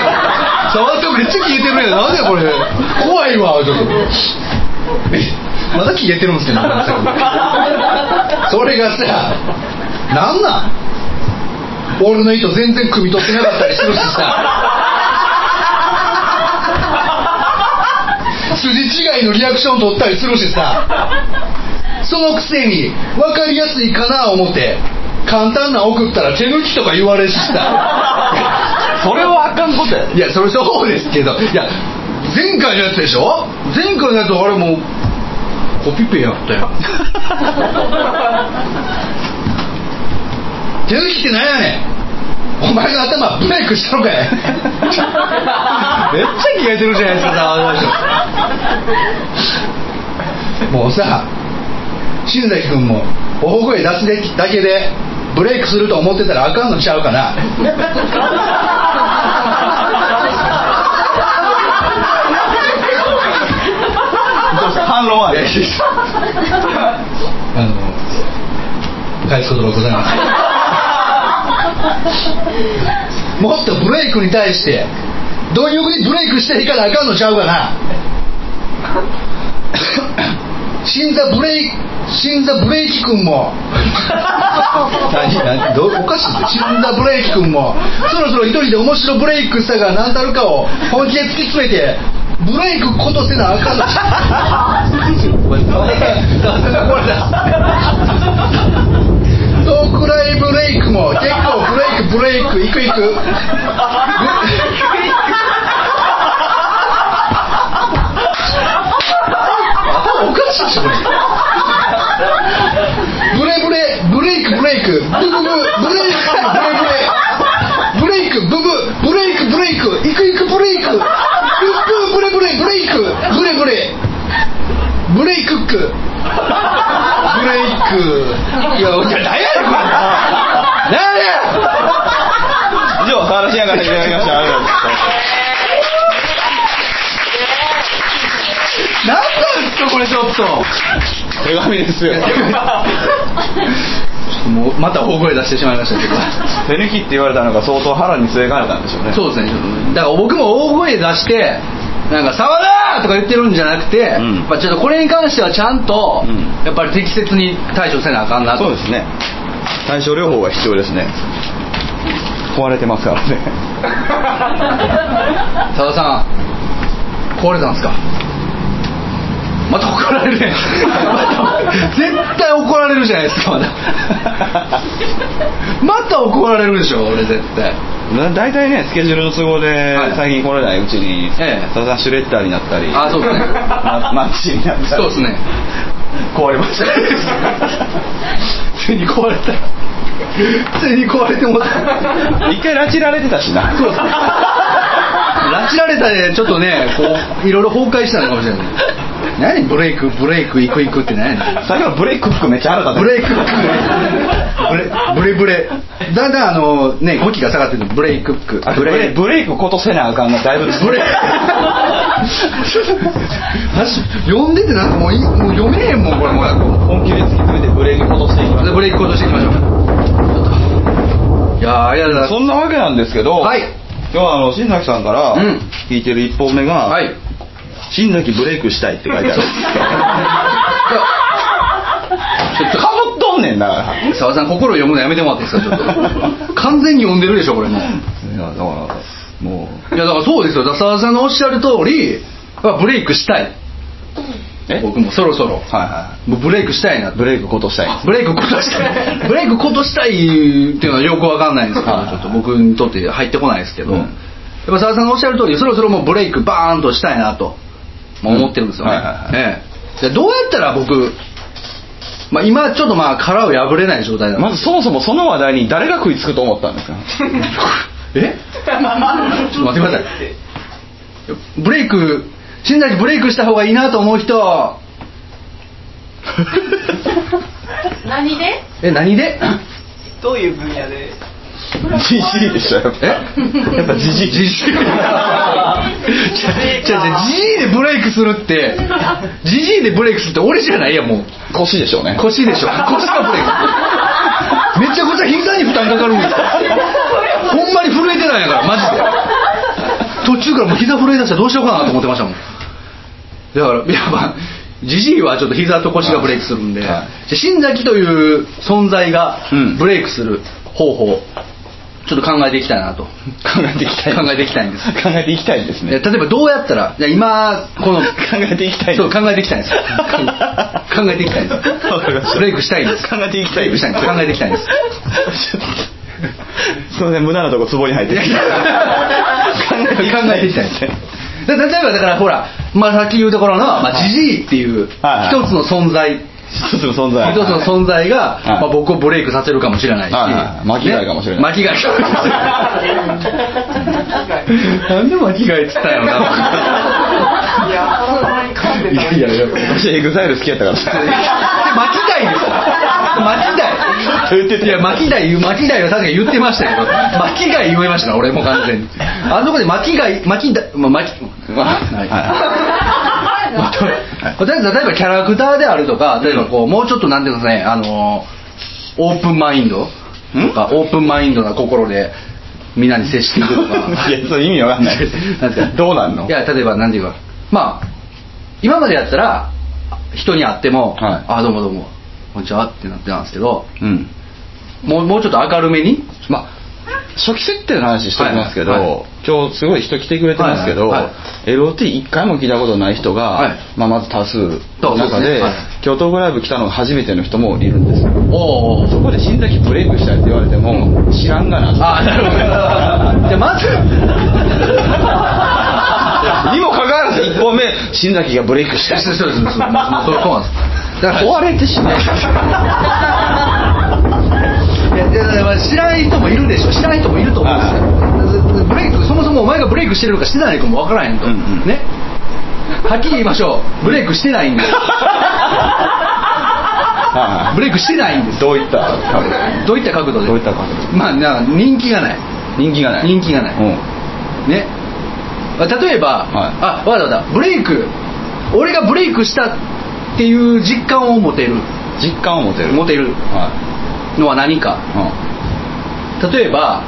触ってめっちゃ消えてるやん。なんでこれ。怖いわ。ちょっと。えまだ消えてるんですけどそれがさなんなん？俺の意図全然汲み取ってなかったりするしさ筋違いのリアクション取ったりするしさ。そのくせに分かりやすいかな思って簡単な送ったら手抜きとか言われるしさ。それはあかんことや。いやそれそうですけど。いや前回のやつでしょ？前回のやつあれもうコピペやったよ。手抜きってなんやねん？お前の頭ブレイクしたのかい。めっちゃ気合いてるじゃないですか沢田氏もうさ新崎君も大声出すだけでブレイクすると思ってたらあかんのちゃうかな。反論ある。あの返すことがございません もっとブレイクに対して貪欲にブレイクしていかなあかんのちゃうかな。新座ブレイ新座ブレイキ君も。何何どうおかしいって新座ブレイキ君も。そろそろ一人で面白ブレイクしたが何たるかを本気で突き詰めてブレイクことせなあかんのちゃう。これだトークライブレイクも結構ブレイクブレイクいくいく？頭おかしいでしょこれブレブレブレイクブレイク。ブブブブレイクブレイク。ブレイクブレイクブブブレイクブレイク。いくいくブレイク。ブブブレブレブレイクブレブレブレイクック。ブレイク。いやいや何やねんこれ何やねん以上沢田信也からいただきましたありがと。うございます何なんですかこれちょっと手紙ですよ。もうまた大声出してしまいましたけど手抜きって言われたのが相当腹に据えかねたんでしょうね。そうですねだから僕も大声出してなんか「沢田!」とか言ってるんじゃなくて、うん。まあ、ちょっとこれに関してはちゃんと、うん。やっぱり適切に対処せなあかんなと。そうですね対症療法が必要ですね。壊れてますからね。沢田さん壊れたんですか？また怒られるね。絶対怒られるじゃないですかまだ。また怒られるでしょ俺絶対。だ大体ねスケジュールの都合ではい。最近来れないうちにええ。さだシュレッダーになったりあそうですね。ママッチになったり。そうですね。壊れました。ついに壊れたついに壊れてもうた一回拉致られてたしな。そうです。ね拉致られたでちょっとねこういろいろ崩壊したのかもしれない。何？ブレイクブレイク行く行くって何っきのブレイクックめっちゃ腹立ってブレイクックブレブレブレ。だんだんあのね語気が下がってる。ブレイクック。あブレブレイク。ことせなあかんのだいぶ。ブレ読んでてなんかもういもう読めへんもんこれもう。本気で突き詰めてブレイクことしていきますでブレイクことしていきましょういやーありがとうございます。そんなわけなんですけど、はい。今日はあの新崎さんからうん。聞いてる一本目が、はい。新崎ブレイクしたいって書いてあるちょっとかぶっとんねんだから澤さん心を読むのやめてもらっていいですか？ちょっと。完全に読んでるでしょこれもういやだからもう。いやだからそうですよ。澤さんのおっしゃる通りまあブレイクしたい。え僕もそろそろ。はいはもうブレイクしたいな。ブレイクことしたいブレイクことしたい。ブレイクこと したいっていうのはよくわかんないんですけどはい。ちょっと僕にとって入ってこないですけど、うん。やっぱ澤さんがおっしゃる通りそろそろもうブレイクバーンとしたいなとまあ思ってるんですよね、うんはいはいはい。ええ。でどうやったら僕、まあ、今ちょっとまあ殻を破れない状態なんでまずそもそもその話題に誰が食いつくと思ったんですか？え？ちょっと待ってください。ブレイク新崎ブレイクした方がいいなと思う人。何で？え何で？どういう分野で？じじいでしょやっぱ。え？やっぱじじい。じじい。じじいでブレイクするって。じじいでブレイクするって俺じゃないやもう。腰でしょうね。腰でしょ。腰がブレイク。めちゃくちゃ膝に負担かかるん。ですよほんまに震えてないんやからマジで。途中からもう膝震え出したらどうしようかなと思ってましたもんだからいやまあじじいはちょっと膝と腰がブレイクするんで、はい。じゃあ新崎という存在がうん。ブレイクする方法、ちょっと考えていきたいなと。考えていきたい考えていき たいんです。考えていきたいですね。例えばどうやったらいや今この考えていきたいそう考えていきたいんです。考えていきたいんです。ブレイクしたいんです。考えていきたいんです。考えていきたいんです。すいません無駄なとこ壺に入って考えていきたいんですで例えばだからほら、まあ、さっき言うところの、まあ、ジジイっていうはいはい。一つの存在。一つの存在。一つの存在が、はい。まあ、僕をブレイクさせるかもしれないし、はいはい巻き貝かもしれない。巻き貝かもしれない。なんで巻き貝っつったんやろな。いやその前に噛んでた。いやいや私 EXILE 好きやったから。さ 巻き貝です巻き貝言ってた。いや巻き貝巻き貝は確かに言ってましたけど巻き貝言いましたから俺も完全に。あそこで巻き貝巻きだ、まあ、巻きまあはい。はまあ とりあえず例えばキャラクターであるとか例えばこうもうちょっとなんていうんですかねあのオープンマインドん？とかオープンマインドな心でみんなに接していくとか。いやそれ意味わかんない。なんかどうなんの？いや例えば何ていうかまあ今までやったら人に会っても「はい。あどうもどうもこんにちは」ってなってたんですけどうんもうもうちょっと明るめに？まあ初期設定の話しておきますけど、はいはい。今日すごい人来てくれてますけど、はいはい。は LOT1 回も聞いたことない人が、はい。まあ、まず多数の中でね。はい。京都ークライブ来たのが初めての人もいるんですよ。おおそこで新崎ブレイクしたいって言われても、知らんがな。あなるほど。じゃあまず。にもかかわらず1本目新崎がブレイクしたい。そうそうそうそう。そうそうなんです。だから壊れてしまう知らない人もいるでしょ知らない人もいると思うんですよ。ブレイクそもそもお前がブレイクしてるのかしてないのかもわからへんと、うんうん。ね。はっきり言いましょう。ブレイクしてないんでブレイクしてないんです。どういったどういった角度で？どういった角度？まあ人気がない。人気がない。人気がない。うん。ね。まあ例えば、はい。あわざわざブレイク。俺がブレイクしたっていう実感を持てる。実感を持てる。持てる。はのは何か。い、うん。例えば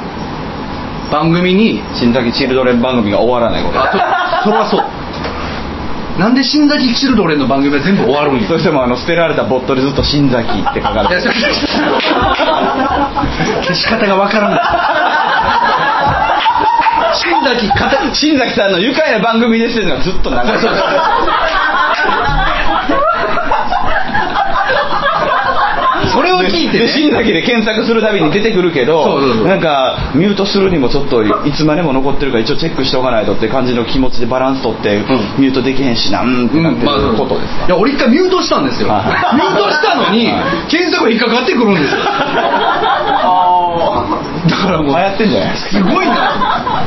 番組に新崎チルドレン番組が終わらないこと。あとそれはそう。なんで新崎チルドレンの番組は全部終わるんやそしてもあの捨てられたボットでずっと新崎って書かれて。消し方がわからない新崎片新崎さんの愉快な番組ですっていうのがずっと流れてるてで新ね崎で検索するたびに出てくるけどなんかミュートするにもちょっといつまでも残ってるから一応チェックしておかないとって感じの気持ちでバランス取って、ん。ミュートできへんしなうんってなってることですか、いや俺一回ミュートしたんですよ。ミュはいートしたのにはい。検索引っかかってくるんですよ。だからもう流行ってんじゃないですか？すごいな。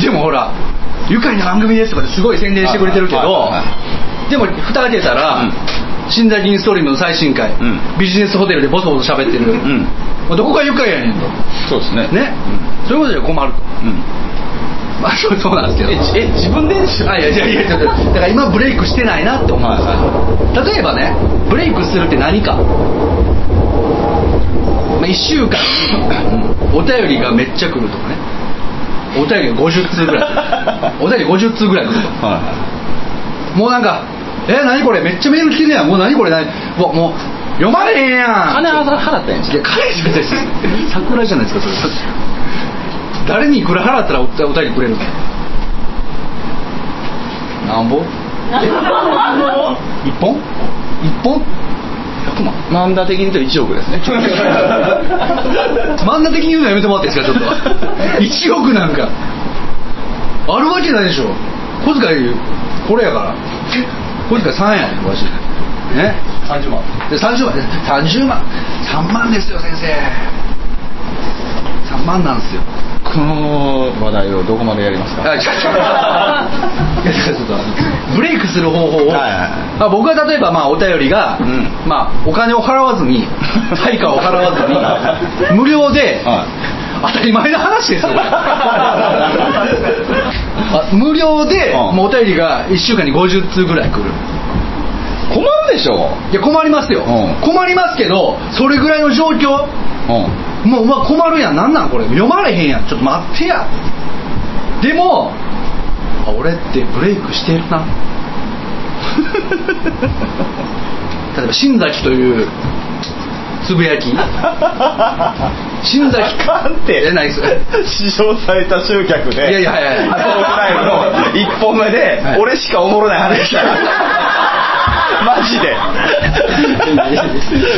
でもほら愉快な番組ですとかってすごい宣伝してくれてるけどでも蓋開けたら、うん新崎インストリームの最新回、ん。ビジネスホテルでボソボソ喋ってる、ん。どこが愉快やねんと。そうですね。ね、そういうことじゃ困ると。うん。まあそうそうなんですけどええ自分で？あいやいやいやちょっとだから今ブレイクしてないなって思う。んですよ、はい。例えばねブレイクするって何か、まあ、1週間。にお便りがめっちゃ来るとかね。お便りが50通ぐらい。お便り50通ぐらい来るとはもうなんかえ何これ？めっちゃメール来てるや。んもう何これ？何？もうもう読まれへんやん。金払ったんやん。いや金じゃないです。桜じゃないですかそれ。誰にいくら払ったらおお便りくれるの？なんぼ？一本？一本？100万い漫画的に言うと1億ですね。漫画的に言うのやめてもらっていいですかちょっと。1億なんか。あるわけないでしょ。小遣いこれやから小遣い3やねんわしね。30万。で30万。30万。3万ですよ先生。3万なんですよ。この話題をどこまでやりますか？ブレイクする方法を、はいはい僕は例えばまあお便りが、うん。まあ、お金を払わずに 対価を払わずに 無料で、は当たり前の話ですよ。あ無料で、うん。もうお便りが1週間に50通ぐらい来る。困るでしょ。いや困りますよ、うん。困りますけどそれぐらいの状況。うん。もううわ困るやん。なんなんこれ。読まれへんやん。ちょっと待ってや。でもあ俺ってブレイクしてるな。例えば新崎というつぶやき。新崎。あかんって。えないです。史上最多集客で。いやいやいやい。やトークライブの1本目で、はい。俺しかおもろない話した。マジで。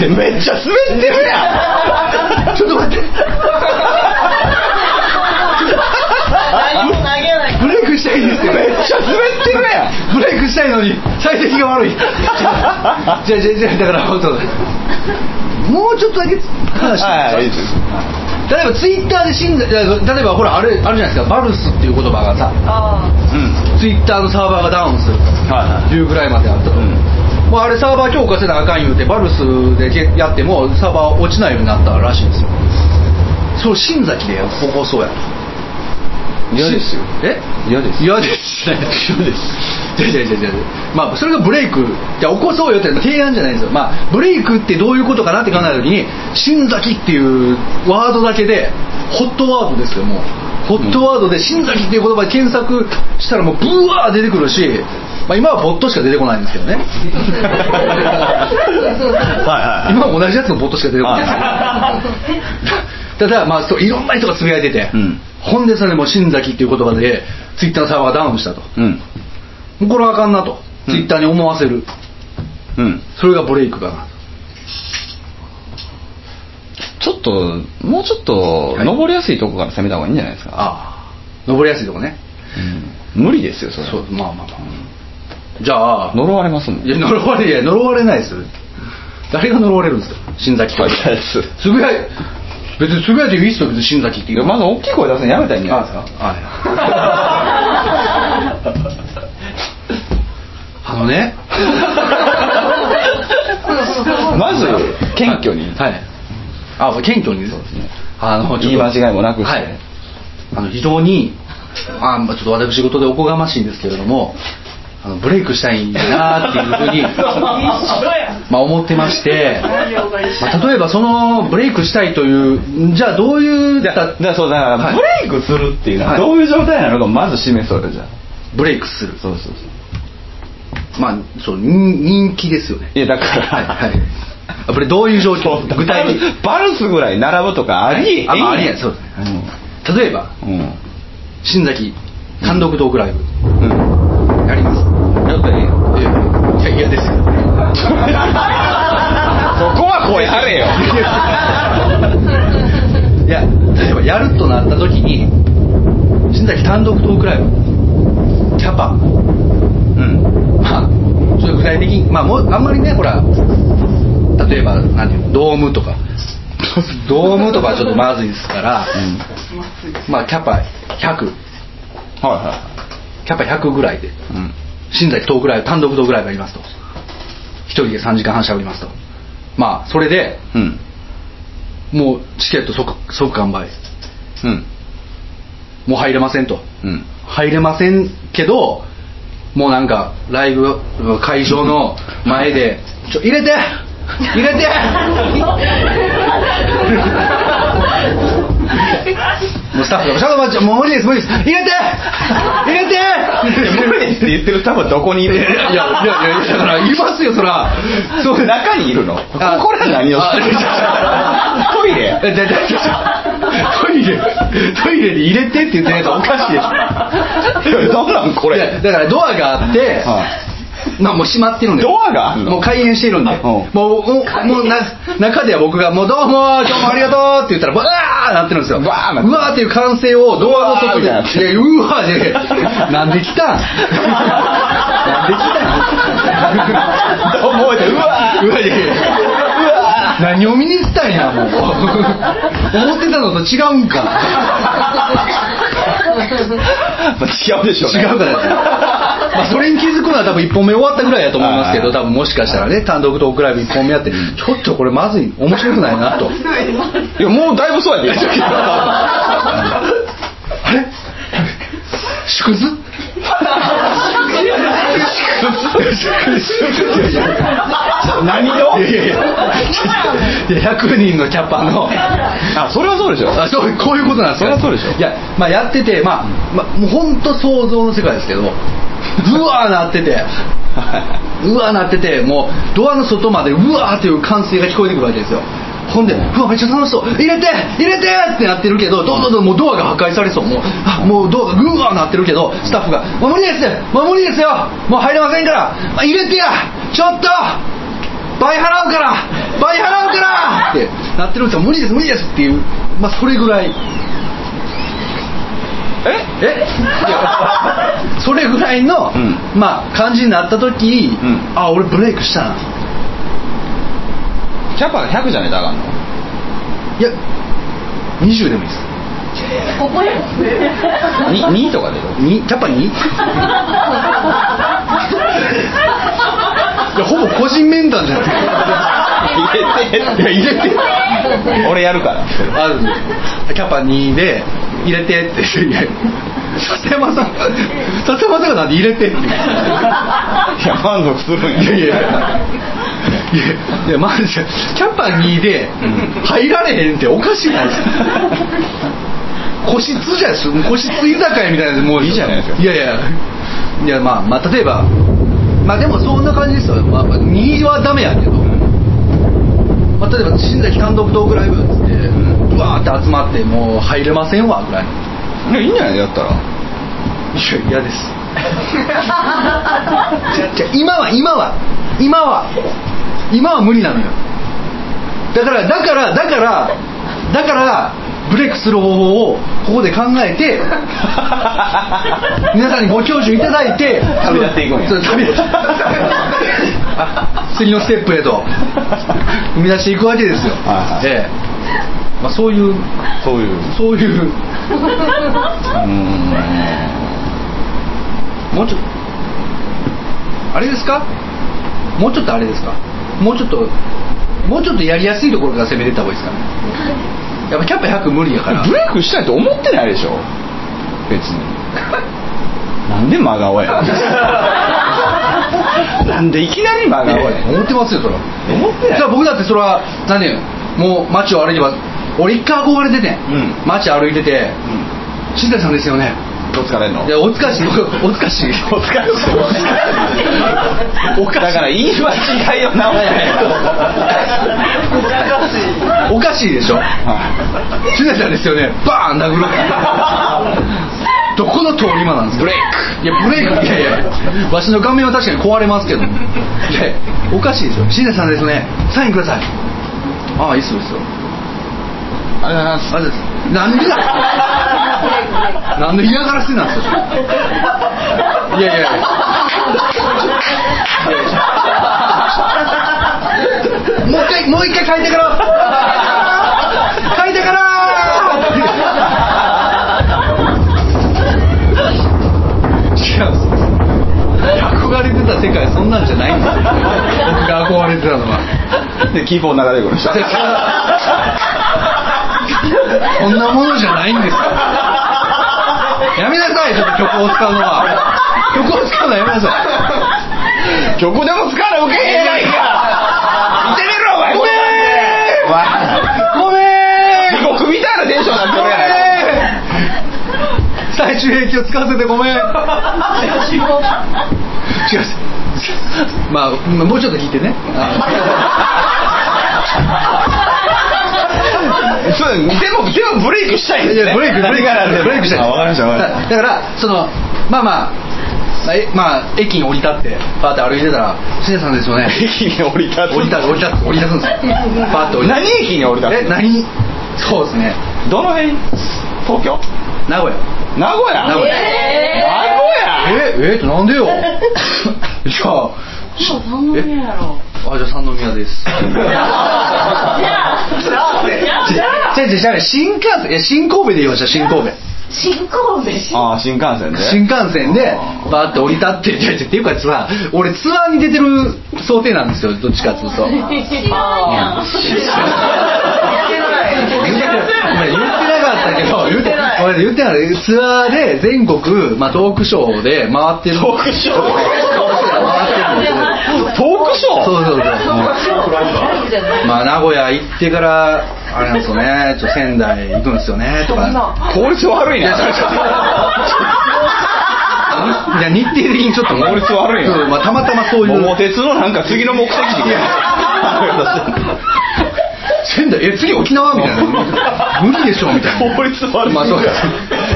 めっちゃ滑ってるやん。ちょっと待って何も投げないブレイクしたいんですよめっちゃ滑ってるやん。ブレイクしたいのに最適が悪い。じゃあじゃあじゃあだから本当。もうちょっとだけ話してはいいいでです例えばツイッターで死んだ例えばほらあれあるじゃないですか？バルスっていう言葉がさあうん。ツイッターのサーバーがダウンするはいはいというぐらいまであったと、うん。もうあれサーバー強化せなあかん言うてバルスでやってもサーバー落ちないようになったらしいんですよ。そう新崎で放送や嫌ですよ。え？嫌です。嫌ですね。嫌です。違う違う違う違うまあそれがブレイク。じゃあ起こそうよって提案じゃないんですよ。まあブレイクってどういうことかなって考えた時に新崎っていうワードだけでホットワードですよもう。ホットワードで新崎っていう言葉で検索したらもうブワー出てくるしまあ、今はボットしか出てこないんですけどね。はいはい今も同じやつのボットしか出てこない。んですよただまあそういろんな人がつぶやいてて、うんほんでそれも新崎っていう言葉でツイッターのサーバーがダウンしたと。うん。これはあかんなとうん。ツイッターに思わせる、うん。それがブレイクかな。ちょっともうちょっとはい。登りやすいとこから攻めた方がいいんじゃないですか、ああ。登りやすいとこね。うん。無理ですよそれそうまあまあまあ。じゃあ呪われますもんいや呪われいや呪われないですよ。誰が呪われるんですか？新崎書いたやつつぶやい別につぶやいていいっすよ別に新崎っていう。まず大きい声出すのやめたらいいんじゃないですか？あ あのね。まず謙虚に。はい。あ謙虚にそうですね。あの言い間違いもなくして。はい、あの非常にあまあちょっと私事でおこがましいんですけれどもあのブレイクしたいなっていうふうに まあ思ってまして、まあ、例えばそのブレイクしたいというじゃあどういうだだからそうだから、はい。ブレイクするっていうのははい。どういう状態なのかまず示そうよじゃあブレイクする。そうそうそう。まあそう人人気ですよね。いやだから、はいはい。あこれどういう状況？具体的バルスぐらい並ぶとかあり？えあまあありえん。そうですね。例えばうん。新崎単独トークライブ。うん、うん、やりますたらええやんいやいや嫌ですそこは声張れよいや例えばやるとなった時に新崎単独トークライブキャパうんまあそういう具体的にまあもうあんまりねほら例えばなんていうのドームとかドームとかちょっとまずいですから、まあキャパ100はいはキャパ100ぐらいでうん新崎トークライブ単独トークライブやりますと。一人で3時間半しゃべりますと。まあそれでうん。もうチケット即即完売。うん。もう入れませんと。うん。入れませんけどもうなんかライブ会場の前で「ちょ入れて!入れて!」もうスタッフが「ちょっと待ってもう無理です無理です。入れて入れて!」無理ですって言ってる多分どこにいるいやいやいやだからいますよそら。そう中にいるのこれは何をしてトイレトイレトイレに入れてって言ってないとおかしいでしょ。どうなんこれだからドアがあって、はまあもう閉まってるんでドアが？あんのもう開園してるんで、うん。もうもうもうな中では僕が「もうどうも今日もありがとう」って言ったらバーなってるんですよ。バーなってる。うわーっていう歓声をドアの外でうわうわーでなんで来たん？なんで来たん？どう思えてうわー。うわいやいや何を見に行ったんやもう。思ってたのと違うんか。まあ違うでしょうね。違うからまあそれに気づくのは多分1本目終わったぐらいだと思いますけどはい多分もしかしたらね単独トークライブ1本目やってちょっとこれまずい。面白くないなと。いやもうだいぶそうやで。あれ？縮図何を？いやいやいや100人のキャパの。あそれはそうでしょ。あそうこういうことなんですそりゃそうでしょ。いや、まあ、やってて、まあまあ、もう本当想像の世界ですけどうわーなってて。うわーなっててもうドアの外までうわーっていう歓声が聞こえてくるわけですよ。ほんで、うわ、めっちゃ楽しそう、入れて入れてってなってるけど、どんどんどんもうドアが破壊されそう、もう、あもうドアがぐわーなってるけど、スタッフが、もう無理です。もう無理ですよ。もう入れませんから、まあ入れてや。ちょっと。倍払うから。倍払うから。ってなってるんですよ、無理です無理ですっていう、まあそれぐらい。え？え？それぐらいの、うん。まあ感じになった時、うん。あ俺ブレイクしたな。キャパが100じゃねえとあかんの？いや20でもいいです。に2とかでしキャパ 2? いやほぼ個人面談じゃないですか入れて。いや入れて俺やるから。あるキャパ2で入れてって笹山さん笹山さんがなんで入れてっていう。いや満足するんやいやいや。いやいやいやマジでキャパ2で入られへんっておかしいないですか個室じゃないです個室居酒屋みたいなもういいじゃないですかいやいや。いやまあまあ例えばまあでもそんな感じですよ、まあ、まあ2はダメやけど、まあ、例えば新崎単独トークライブっつってうわーって集まってもう入れませんわぐらい。いやいいんじゃないやったら。いや嫌です。じゃじゃ今は今は今は今は無理なのよ。だからだからだからだからブレイクする方法をここで考えて 皆さんにご教授いただいて旅立っていくんや。旅立次のステップへと。踏み出していくわけですよ、はいはい。ええ。まあ、そういうそういう。そういう。もうちょっとあれですか？もうちょっとあれですか？もうちょっともうちょっとやりやすいところから攻めてった方がいいですかね。やっぱキャパ100無理やから。ブレイクしたいと思ってないでしょ。別に。なんで真顔や。なんでいきなり真顔や。思ってますよそれは。思ってない。じゃあ僕だってそれは何ねもう街を歩いてば俺一回憧れてて、ん。街歩いてて「新谷さんですよね」どう疲れんのいやおつかしいおつかしいお疲れしい だから言い間違いを直さないおかしい。でしょ。新谷さんですよね。バーン殴る。どこの通り魔なんですか？ブレイいやブレイク。いやいや。わしの顔面は確かに壊れますけど。おかしいでしょ。新谷さんですね。サインください。ああいいっすよいいっすよありがとうございます。あれです。なんでだ なんで嫌がらせなんですか？いやいやいや。もう一回もう一回書いてから。書いてから。違うんです。憧れてた世界そんなんじゃないんですよ。僕が憧れてたのは。でキーボード流れてくるでしょ そんなものじゃないんですよ。やめなさいちょっと曲を使うのは。曲を使うのはやめなさい。曲でも使わな受けへんやないか。見てみろお前。ごめん。ごめん。地獄みたいなテンションになってるやないか最終兵器を使わせてごめん。違う。まあもうちょっと聞いてね そうでもでもブレイクしたいんですね。いやブレイクブレイクブレイクしたい。あわかりましたわかりましだだからそのまあまあまあえまあ駅に降り立ってパーって歩いてたら「新さんですよね」た駅に降り立つ。降り立つ降り立つ降り立つんですよ。パーって降り立つ。何駅に降り立つえ何？そうですね。どの辺？東京？名古屋。名古屋？名古屋。名古屋？ええってなんでよ？じゃあ三宮やろ。あじゃあ三宮です じゃあじゃあじゃあ。じゃあ新幹線いや新神戸で言いました新神戸新神戸新ああ新幹線で新幹線でバーって降り立っていやいやっていうかさ俺ツアーに出てる想定なんですよどっちかっつうと言って知らんやん言ってなかったけど言ってごめん言ってなかったツアーで全国、まあ、トークショーで回ってるトークショートークショー？そうそうそう。まあ名古屋行ってからあれなんですよね。ちょっと仙台行くんですよね。とか効率悪いねいや 日程的にちょっと。効率悪いな。そうまあ、たまたまそういう。桃鉄のなんか次の目的地 仙台え次沖縄？みたいな。無理でしょみたいな。効率悪いまあそうです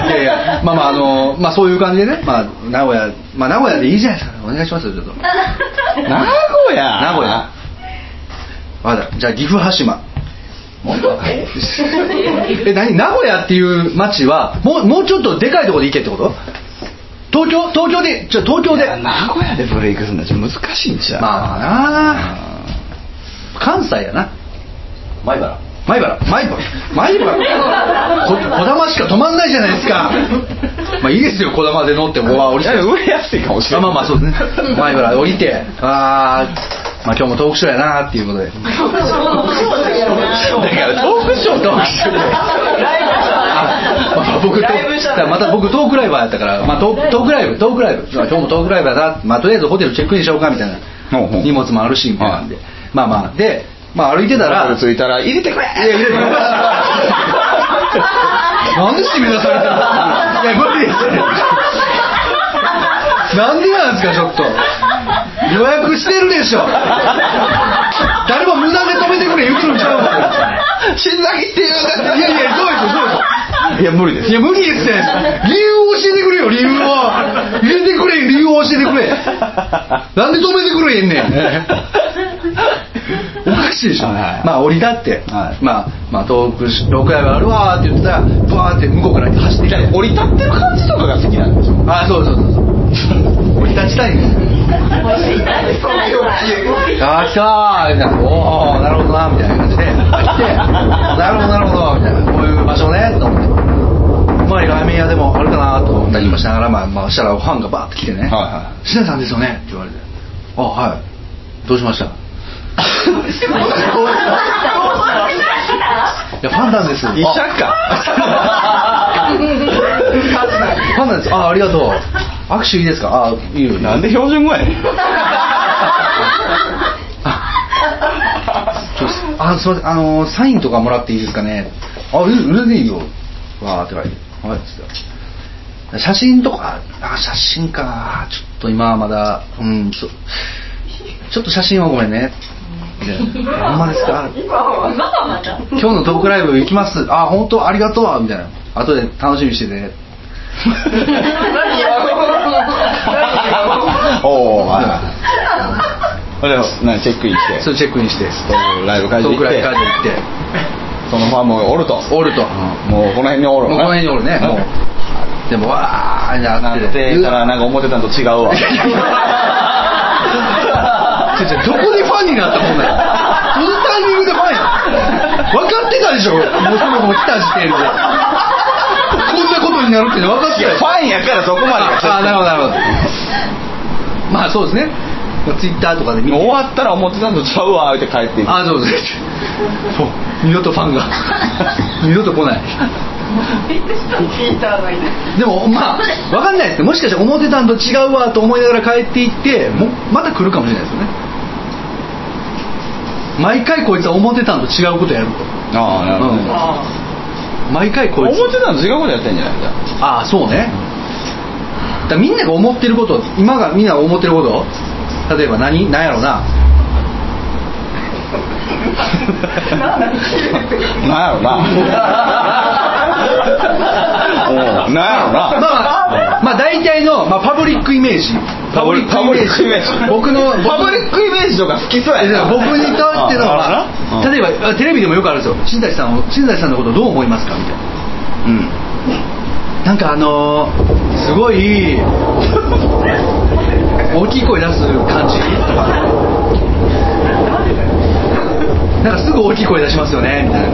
いやいや まあまああのまあそういう感じでねまあ名古屋まあ名古屋でいいじゃないですか。お願いしますよちょっと。名古屋？名古屋。まだじゃあ岐阜羽島。え何？名古屋っていう町はもうもうちょっとでかいところで行けってこと？東京？東京で？じゃあ東京で。名古屋でブレイクするのはちょっと難しいんちゃう？まあまあな。関西やな。前原前原。前原。前原。ここだましか止まんないじゃないですか。まあいいですよこだまで乗っても。わ降りて。いや売れやすいかもしれあない。まあまあそうですね。前原降りて。あーまあ今日もトークショーやなっていうことで。だからトークショートークショーあまあ僕また僕トークライバーやったから、まあ、トトークライブトークライブ。今日もトークライブやな、まあ、とりあえずホテルチェックインしようかみたいな荷物もあるしみたいなんで、まあまあ。で、まあ、歩いてたら着いたら入れてくれ！いや入れてくれ。なんで締め出されたの？いや無理ですなんでなんですかちょっと。予約してるでしょ。誰も無駄で止めてくれ言ってるんちゃうんですよ新崎っていうんだいやいやそうですよそうですよ。いや無理です。いや無理ですって理由を教えてくれよ理由を。入れてくれ理由を教えてくれ。なんで止めてくれへんねん おかしいでしょ、はい。はいまあ降り立って、はい。まあまあ遠くし6階があるわーって言ってたらブワーって向こうから走ってきて。降り立ってる感じとかが好きなんでしょ。あそうそうそうそう。降り立ちたいんです。あー来たーみたいな。おおなるほどなみたいな感じで。来てなるほどなるほどみたいな。こういう場所ねと思って。前にラーメン屋でもあるかなと思ったりもしながら、まあ、まあしたらファンがバーって来てね。はいは「シナさんですよね」って言われて「あはい。どうしました?」いやファンなんです。医者かファンなんです。あありがとう。握手いいですか？あいいよ。なんで標準語やねん。あすみません。あのサインとかもらっていいですかね？あうれでいいよ。わーって書いて。はい写真とか。あ写真か。ちょっと今はまだうんちょっと写真はごめんねでほんまですか今日のトークライブ行きます。あ本当？ありがとうみたいな。後で楽しみにしてて。おおはいそれで何チェックインして。それチェックインして。トークライブ会場トークライ行ってブ会場行って。そのファンもおると。おると。もうこの辺におるこの辺におるね。もう。でもわーななっっててたらなんか思ってたのと違うわ 違う違うどこでファンになったもんなのそのタイミングでファンや分かってたでしょもうその子来た時点で。こんなことになるって分かってたよファンやからそこまでがああなるほどなるほど。まあそうですね。ツイッターとかで見て。終わったら思ってたのとちゃうわって帰って。いくあそうですそう。二度とファンが。二度と来ない。でもまあ分かんないですね。もしかしたら思ってたんと違うわと思いながら帰っていってもまた来るかもしれないですよね毎回こいつは思ってたんと違うことやると。ああなるほどね。毎回こいつ。思ってたのと違うことやってんじゃないじゃああそうね。だみんなが思ってること今がみんなが思ってること。例えば何？何やろうな。なんやろ うなんやろな。まあまあ、まあ大体の、まあ、パブリックイメージ。パブリックイメージ。僕のパブリックイメージとか好きそうや僕にとってのあはあ例えばテレビでもよくあるんですよ。新崎さんを新崎さんのことどう思いますか？みたいな。うん。なんかあのーすごい大きい声出す感じ。とかなんかすぐ大きい声出しますよね。みたいな。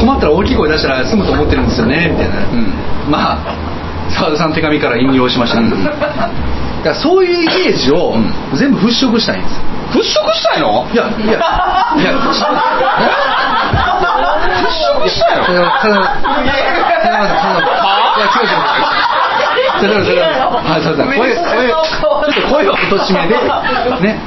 困ったら大きい声出したら済むと思ってるんですよね。みたいな、ん。まあ澤田さんの手紙から引用しましたけど、だからそういうイメージをう全部払拭したいんです。よ払拭したいの？いやいや。いや。払拭したいの？それはそれはそれはそれはそれはそれははいそうそう声声ちょっと声を落としめでね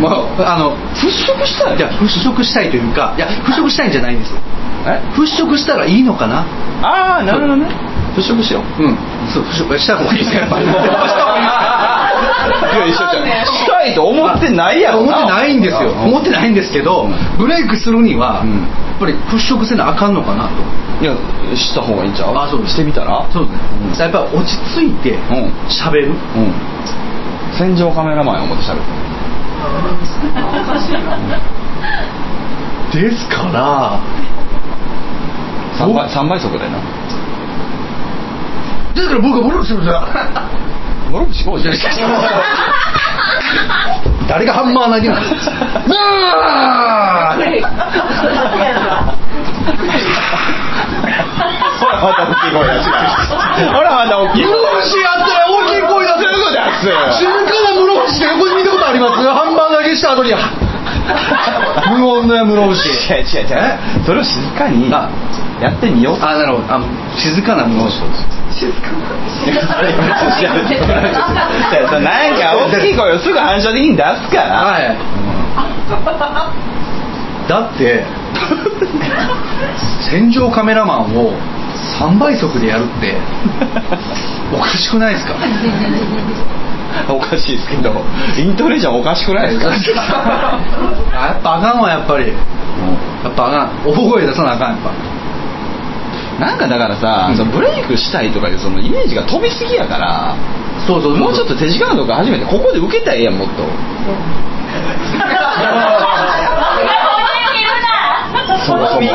もうあの払拭したいいや払拭したいというかいや払拭したいんじゃないんですよえ払拭したらいいのかなああなるほどね払拭しよううん。そう払拭した方がいいですやっぱりいや一緒じゃん。したいと思ってないやろ思ってないんですよ。思ってないんですけどブレイクするにはうん。やっぱり払拭せなあかんのかなと。いやした方がいいんちゃう？あそうしてみたら？そうです。ねやっぱり落ち着いてうん。喋る。うん。戦場カメラマンや思ってしゃべる。ですから。3倍三倍速でなですから僕はブロックするんだボロクしこうじゃない誰がハンマー投げなの？なあ。ほらまた大きい声出したほらまた大きい室伏やったら大きい声出せるそういうことやつ静かな室伏って横に見たことありますハンマー投げした後に無音のや室伏違う違う違うそれを静かにあやってみようあなるほどあ静かなもの静かなんか大きい声をすぐ反射的に出すから。はい。だって戦場カメラマンを3倍速でやるっておかしくないですか？おかしいですけどイントネーションおかしくないですか？あやっぱあかんわやっぱり。やっぱあかん。大声出さなあかんやっぱなんかだからさ、うん。そのブレイクしたいとかいうそのイメージが飛びすぎやからそうそうもうちょっと手近なとこ始めてここで受けたらええやんもっと。そもそも。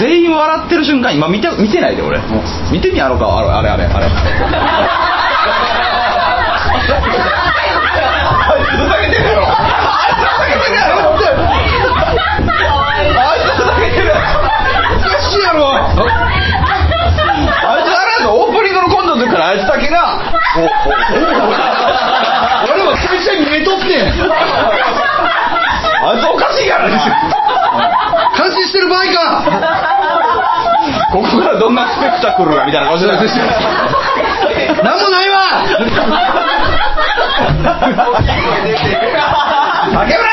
全員笑ってる瞬間今見て見てないで俺。見てみやろうかあれあれあれあれあいつふざけてるやろあいつふざけてるやろあいつふざけてるやろおかしいやろあいつあれやぞオープニングのコントの時からあいつだけがおおお俺も最初に見えとってんあいつおかしいやろ監視してる場合かここからどんなスペクタクルがみたいな顔してたな。んもないわ竹村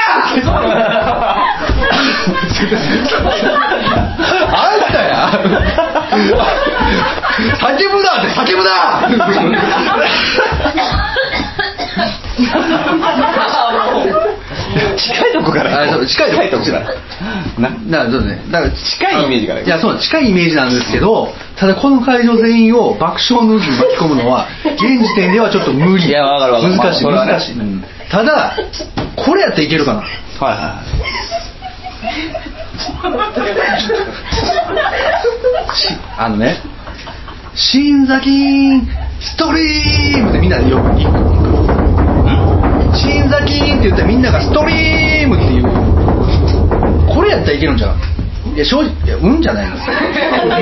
あんたや叫ぶなって叫ぶ近いとこから。近いとこななだからそうね。だから近いイメージから。いやそう近いイメージなんですけどただこの会場全員を爆笑の渦に巻き込むのは現時点ではちょっと無理。いやわかるわかる。難しい。まあね。難しい、うん。ただこれやったらいけるかな。はいはし あのね「新崎ストリーム」ってみんなでよく言う「新崎」って言ったらみんなが「ストリーム」って言う。これやったらいけるんじゃんいや正直いやうんじゃないのう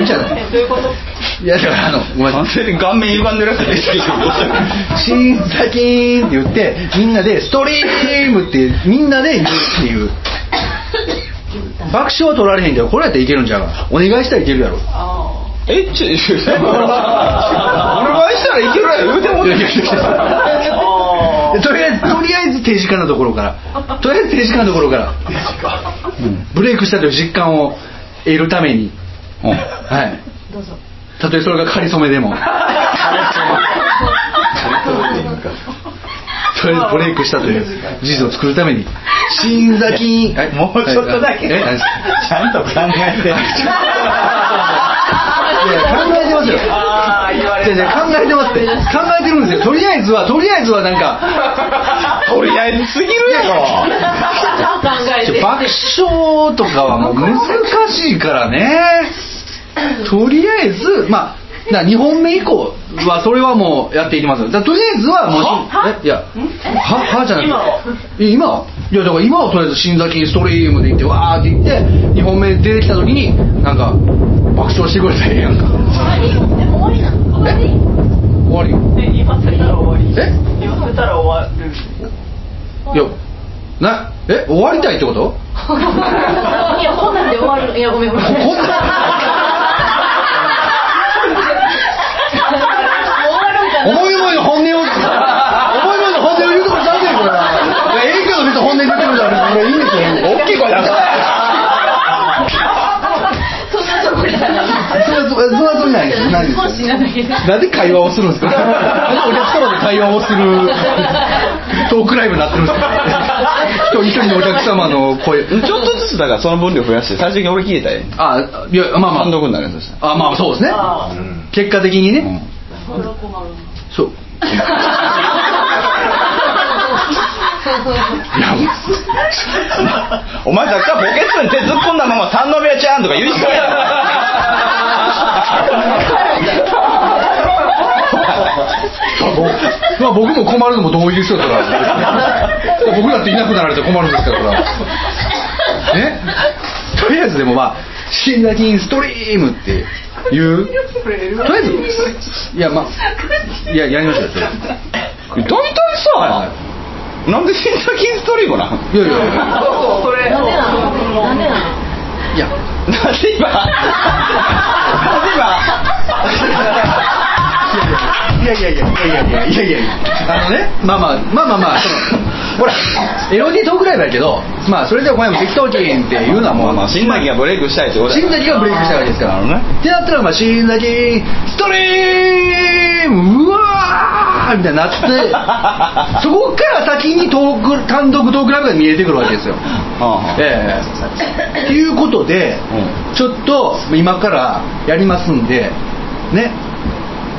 んじゃないどういうことい。やだからあのごめんい。完全に顔面歪んでるやつですけど新崎って言ってみんなで「ストリーム」ってみんなで言うっていう。爆笑は取られへんけどこれやったらいけるんじゃんお願いしたらいけるやろえちょお願いしたらいけるやろ。言うてもいやいやいやとりあえずとりあえず手近なところから。とりあえず手近なところから、うんブレイクしたという実感を得るために。うん。はい。たとえそれが仮初めでも。とりあえずブレイクしたという事実を作るために。新崎。はい。もうちょっとだけ。ちゃんと考えて。いや考えてますよあー言われいやいや考えてますって。考えてるんですよ。とりあえずはとりあえずはなんか。とりあえずすぎるやろ。考えて。爆笑とかはもう難しいからね。とりあえずまあだ2本目以降はそれはもうやっていきますよ。だとりあえずはもうは？えいやは？は？じゃなくて今をえ今は？いやだから今はとりあえず新崎ストリームで行ってわーって言って2本目出てきた時になんか爆笑してくれたらええやんか。終わりなのえ終わり？えたら終わり。え？今されたら終わる。いやなえ終わりたいってこと？いや、こんなんで終わる。いや、ごめんごめん。こんな終わるんかな。思い思いの本音を思い思いの本音を言うとこちゃうねんこれ。ええけど別に本音出てるい。いんですよ。大きい声出れはそれない。ですないです。なで会話をするんですか？なんでお客様で会話をする。トークライブになってるんですか？一人一人のお客様の声。ちょっとずつだからその分量増やして最終的に俺聞いたらええあいやまあま単独あになるやつでしたあまあそうですね。あ結果的にね、うん。そう。いやもうお前さっきからポケットに手突っ込んだまま三宮ちゃんとか言うしかまあ僕も困るのも同意ですよそれは。僕だっていなくなられて困るんですからそれは。ね？とりあえずでもまあ「新崎インストリーム」っていう。とりあえずいやまあいややりましょうよ大体さ、はなんで新崎ストリームな？んいやいや。そうそうそれ。なんでなのなんでなのいやなんで今？なんでいやいやいや。いやいやいやいやいやいや。あのねまあまあまあまあまあそのほら LD トークライブやけどまあそれでお前も適当金っていうのはもう今まあまあ新崎がブレイクしたいってことや新崎がブレイクしたわけですから。ね。ってなったらまあ新崎ストリームうわーみたいになって そこから先にトーク単独トークライブが見えてくるわけですよ。はええ。ということで、うちょっと今からやりますんでね。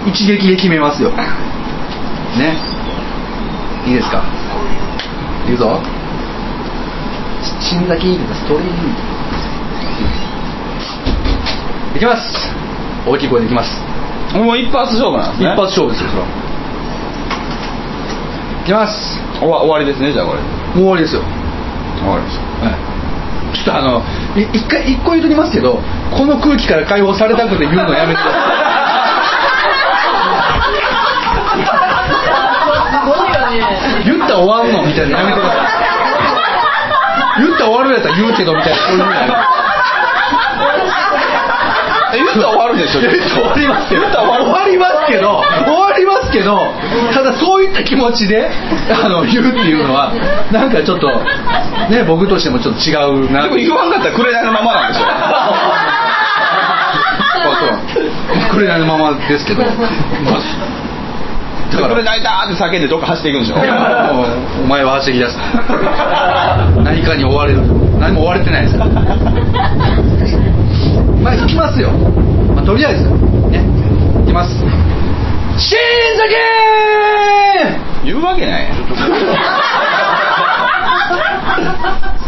一撃で決めますよ。ね。いいですか？いくぞ。新崎ストリー。ムいきます。大きい声でいきます。あもう一発勝負なんですね。一発勝負ですよそれは。いきます。終わ終わりですねじゃあこれ。もう終わりですよ。終わりましはい。ちょっとあのい一回一個言うときますけどこの空気から解放されたくて言うのやめてくださいよねい言ったら終わんのみたいな。のやめてください。言ったら終わるやったら言うけどみたいなそうい。う言ったら終わるでしょ。言ったら終わりますけど。言ったら終わりますけど。終わりますけどただそういった気持ちであの言うっていうのはなんかちょっとね僕としてもちょっと違うな。でも言わんかったら紅のままなんでしょ。そうそう。紅のままですけど、まあだから。紅だーって叫んでどっか走っていくんでしょ？お前は走り出す 何かに追われる。何も追われてないです。からまあ行きますよ、まあ、とりあえず。ね。行きます新崎言うわけない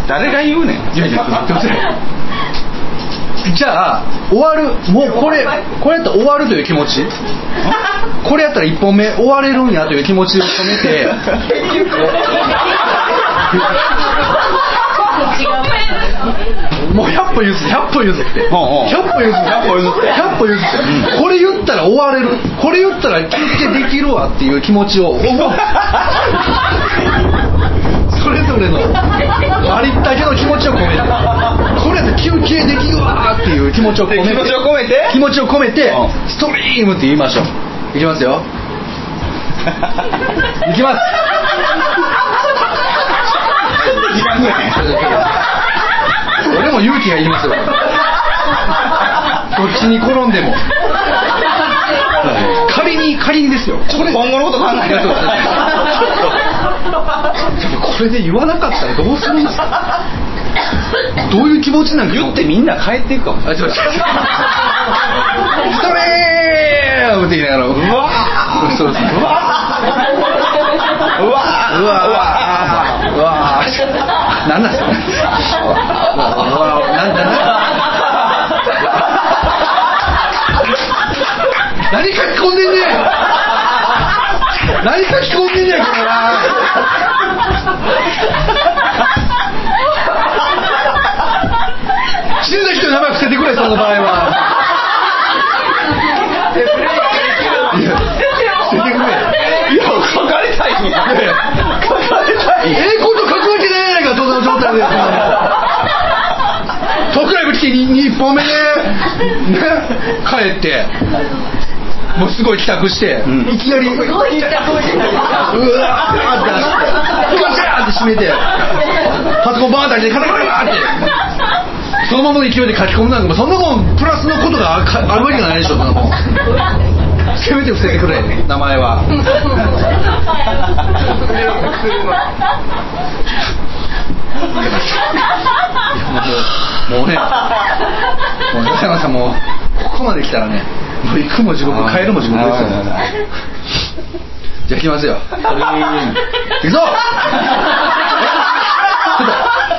誰が言うねん。いやいや待ってくださいじゃあ終わる。もうこれこれやったら終わるという気持ち？これやったら1本目終われるんやという気持ちを込めて。もう100歩譲って100歩譲って。100ほうほう歩譲って100歩譲って。100歩譲って。これ言ったら終われる。これ言ったら休憩できるわっていう気持ちを。それぞれのありったけの気持ちを込めて休憩できるわっていう気持ちを込めて気持ちを込めて？気持ちを込めてうん。ストリームって言いましょう。いきますよ。いきます。俺も勇気がいりますよ。どっちに転んでも。仮に仮にですよ。今後のこと考えないとこれで言わなかったらどうするんですか？どういう気持ちなんか？言ってみんな帰っていくかも。しれあ、ちょっと。ストレームって言いながら。うわそうです。うわうわうわうわうわなんなんすかうわなんなん何書き込んでんねん何書き込んでんねんこれ死んだ人の名前伏せてくれその場合はいや伏せてくれいや書かれたいんや書かれたいええこと書くわけないやないかそんな状態でトークライブ来て 2, 本目で、ね、帰ってもうすごい帰宅して、ん。いきなりうわーって出してガチャーって閉めてパソコンバーンって開けてカタカタってそのままの勢いで書き込むなんかもうそんなもんプラスのことがあるわけがないでしょそんなもんせめて伏せてくれ名前はもうねもうさんもここまで来たらねもう行くも地獄帰るも地獄ですよ。じゃあ行きますよ。行くぞ。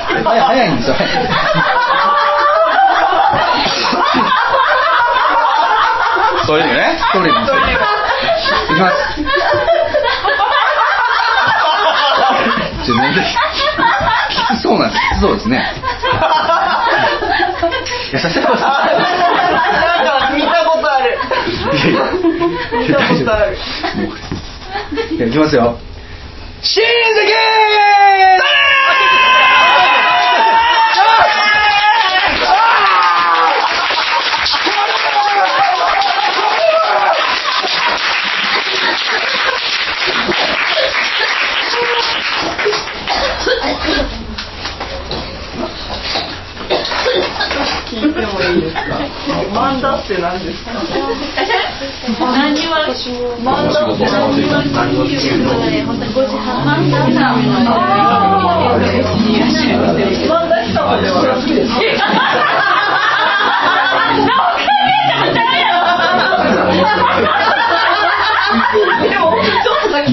ちょっと早い早いんですよ。そういうのね。ストレートにいきます。ちょっとねきつそうなんですきつそうですね。いやさじゃいきますよ。聞いてもいいですか？漫だって何ですか？何は漫談って何ですか本当に5時半漫談さんのいらっしゃいますよ漫談師様ではなくてでもちょっとだけ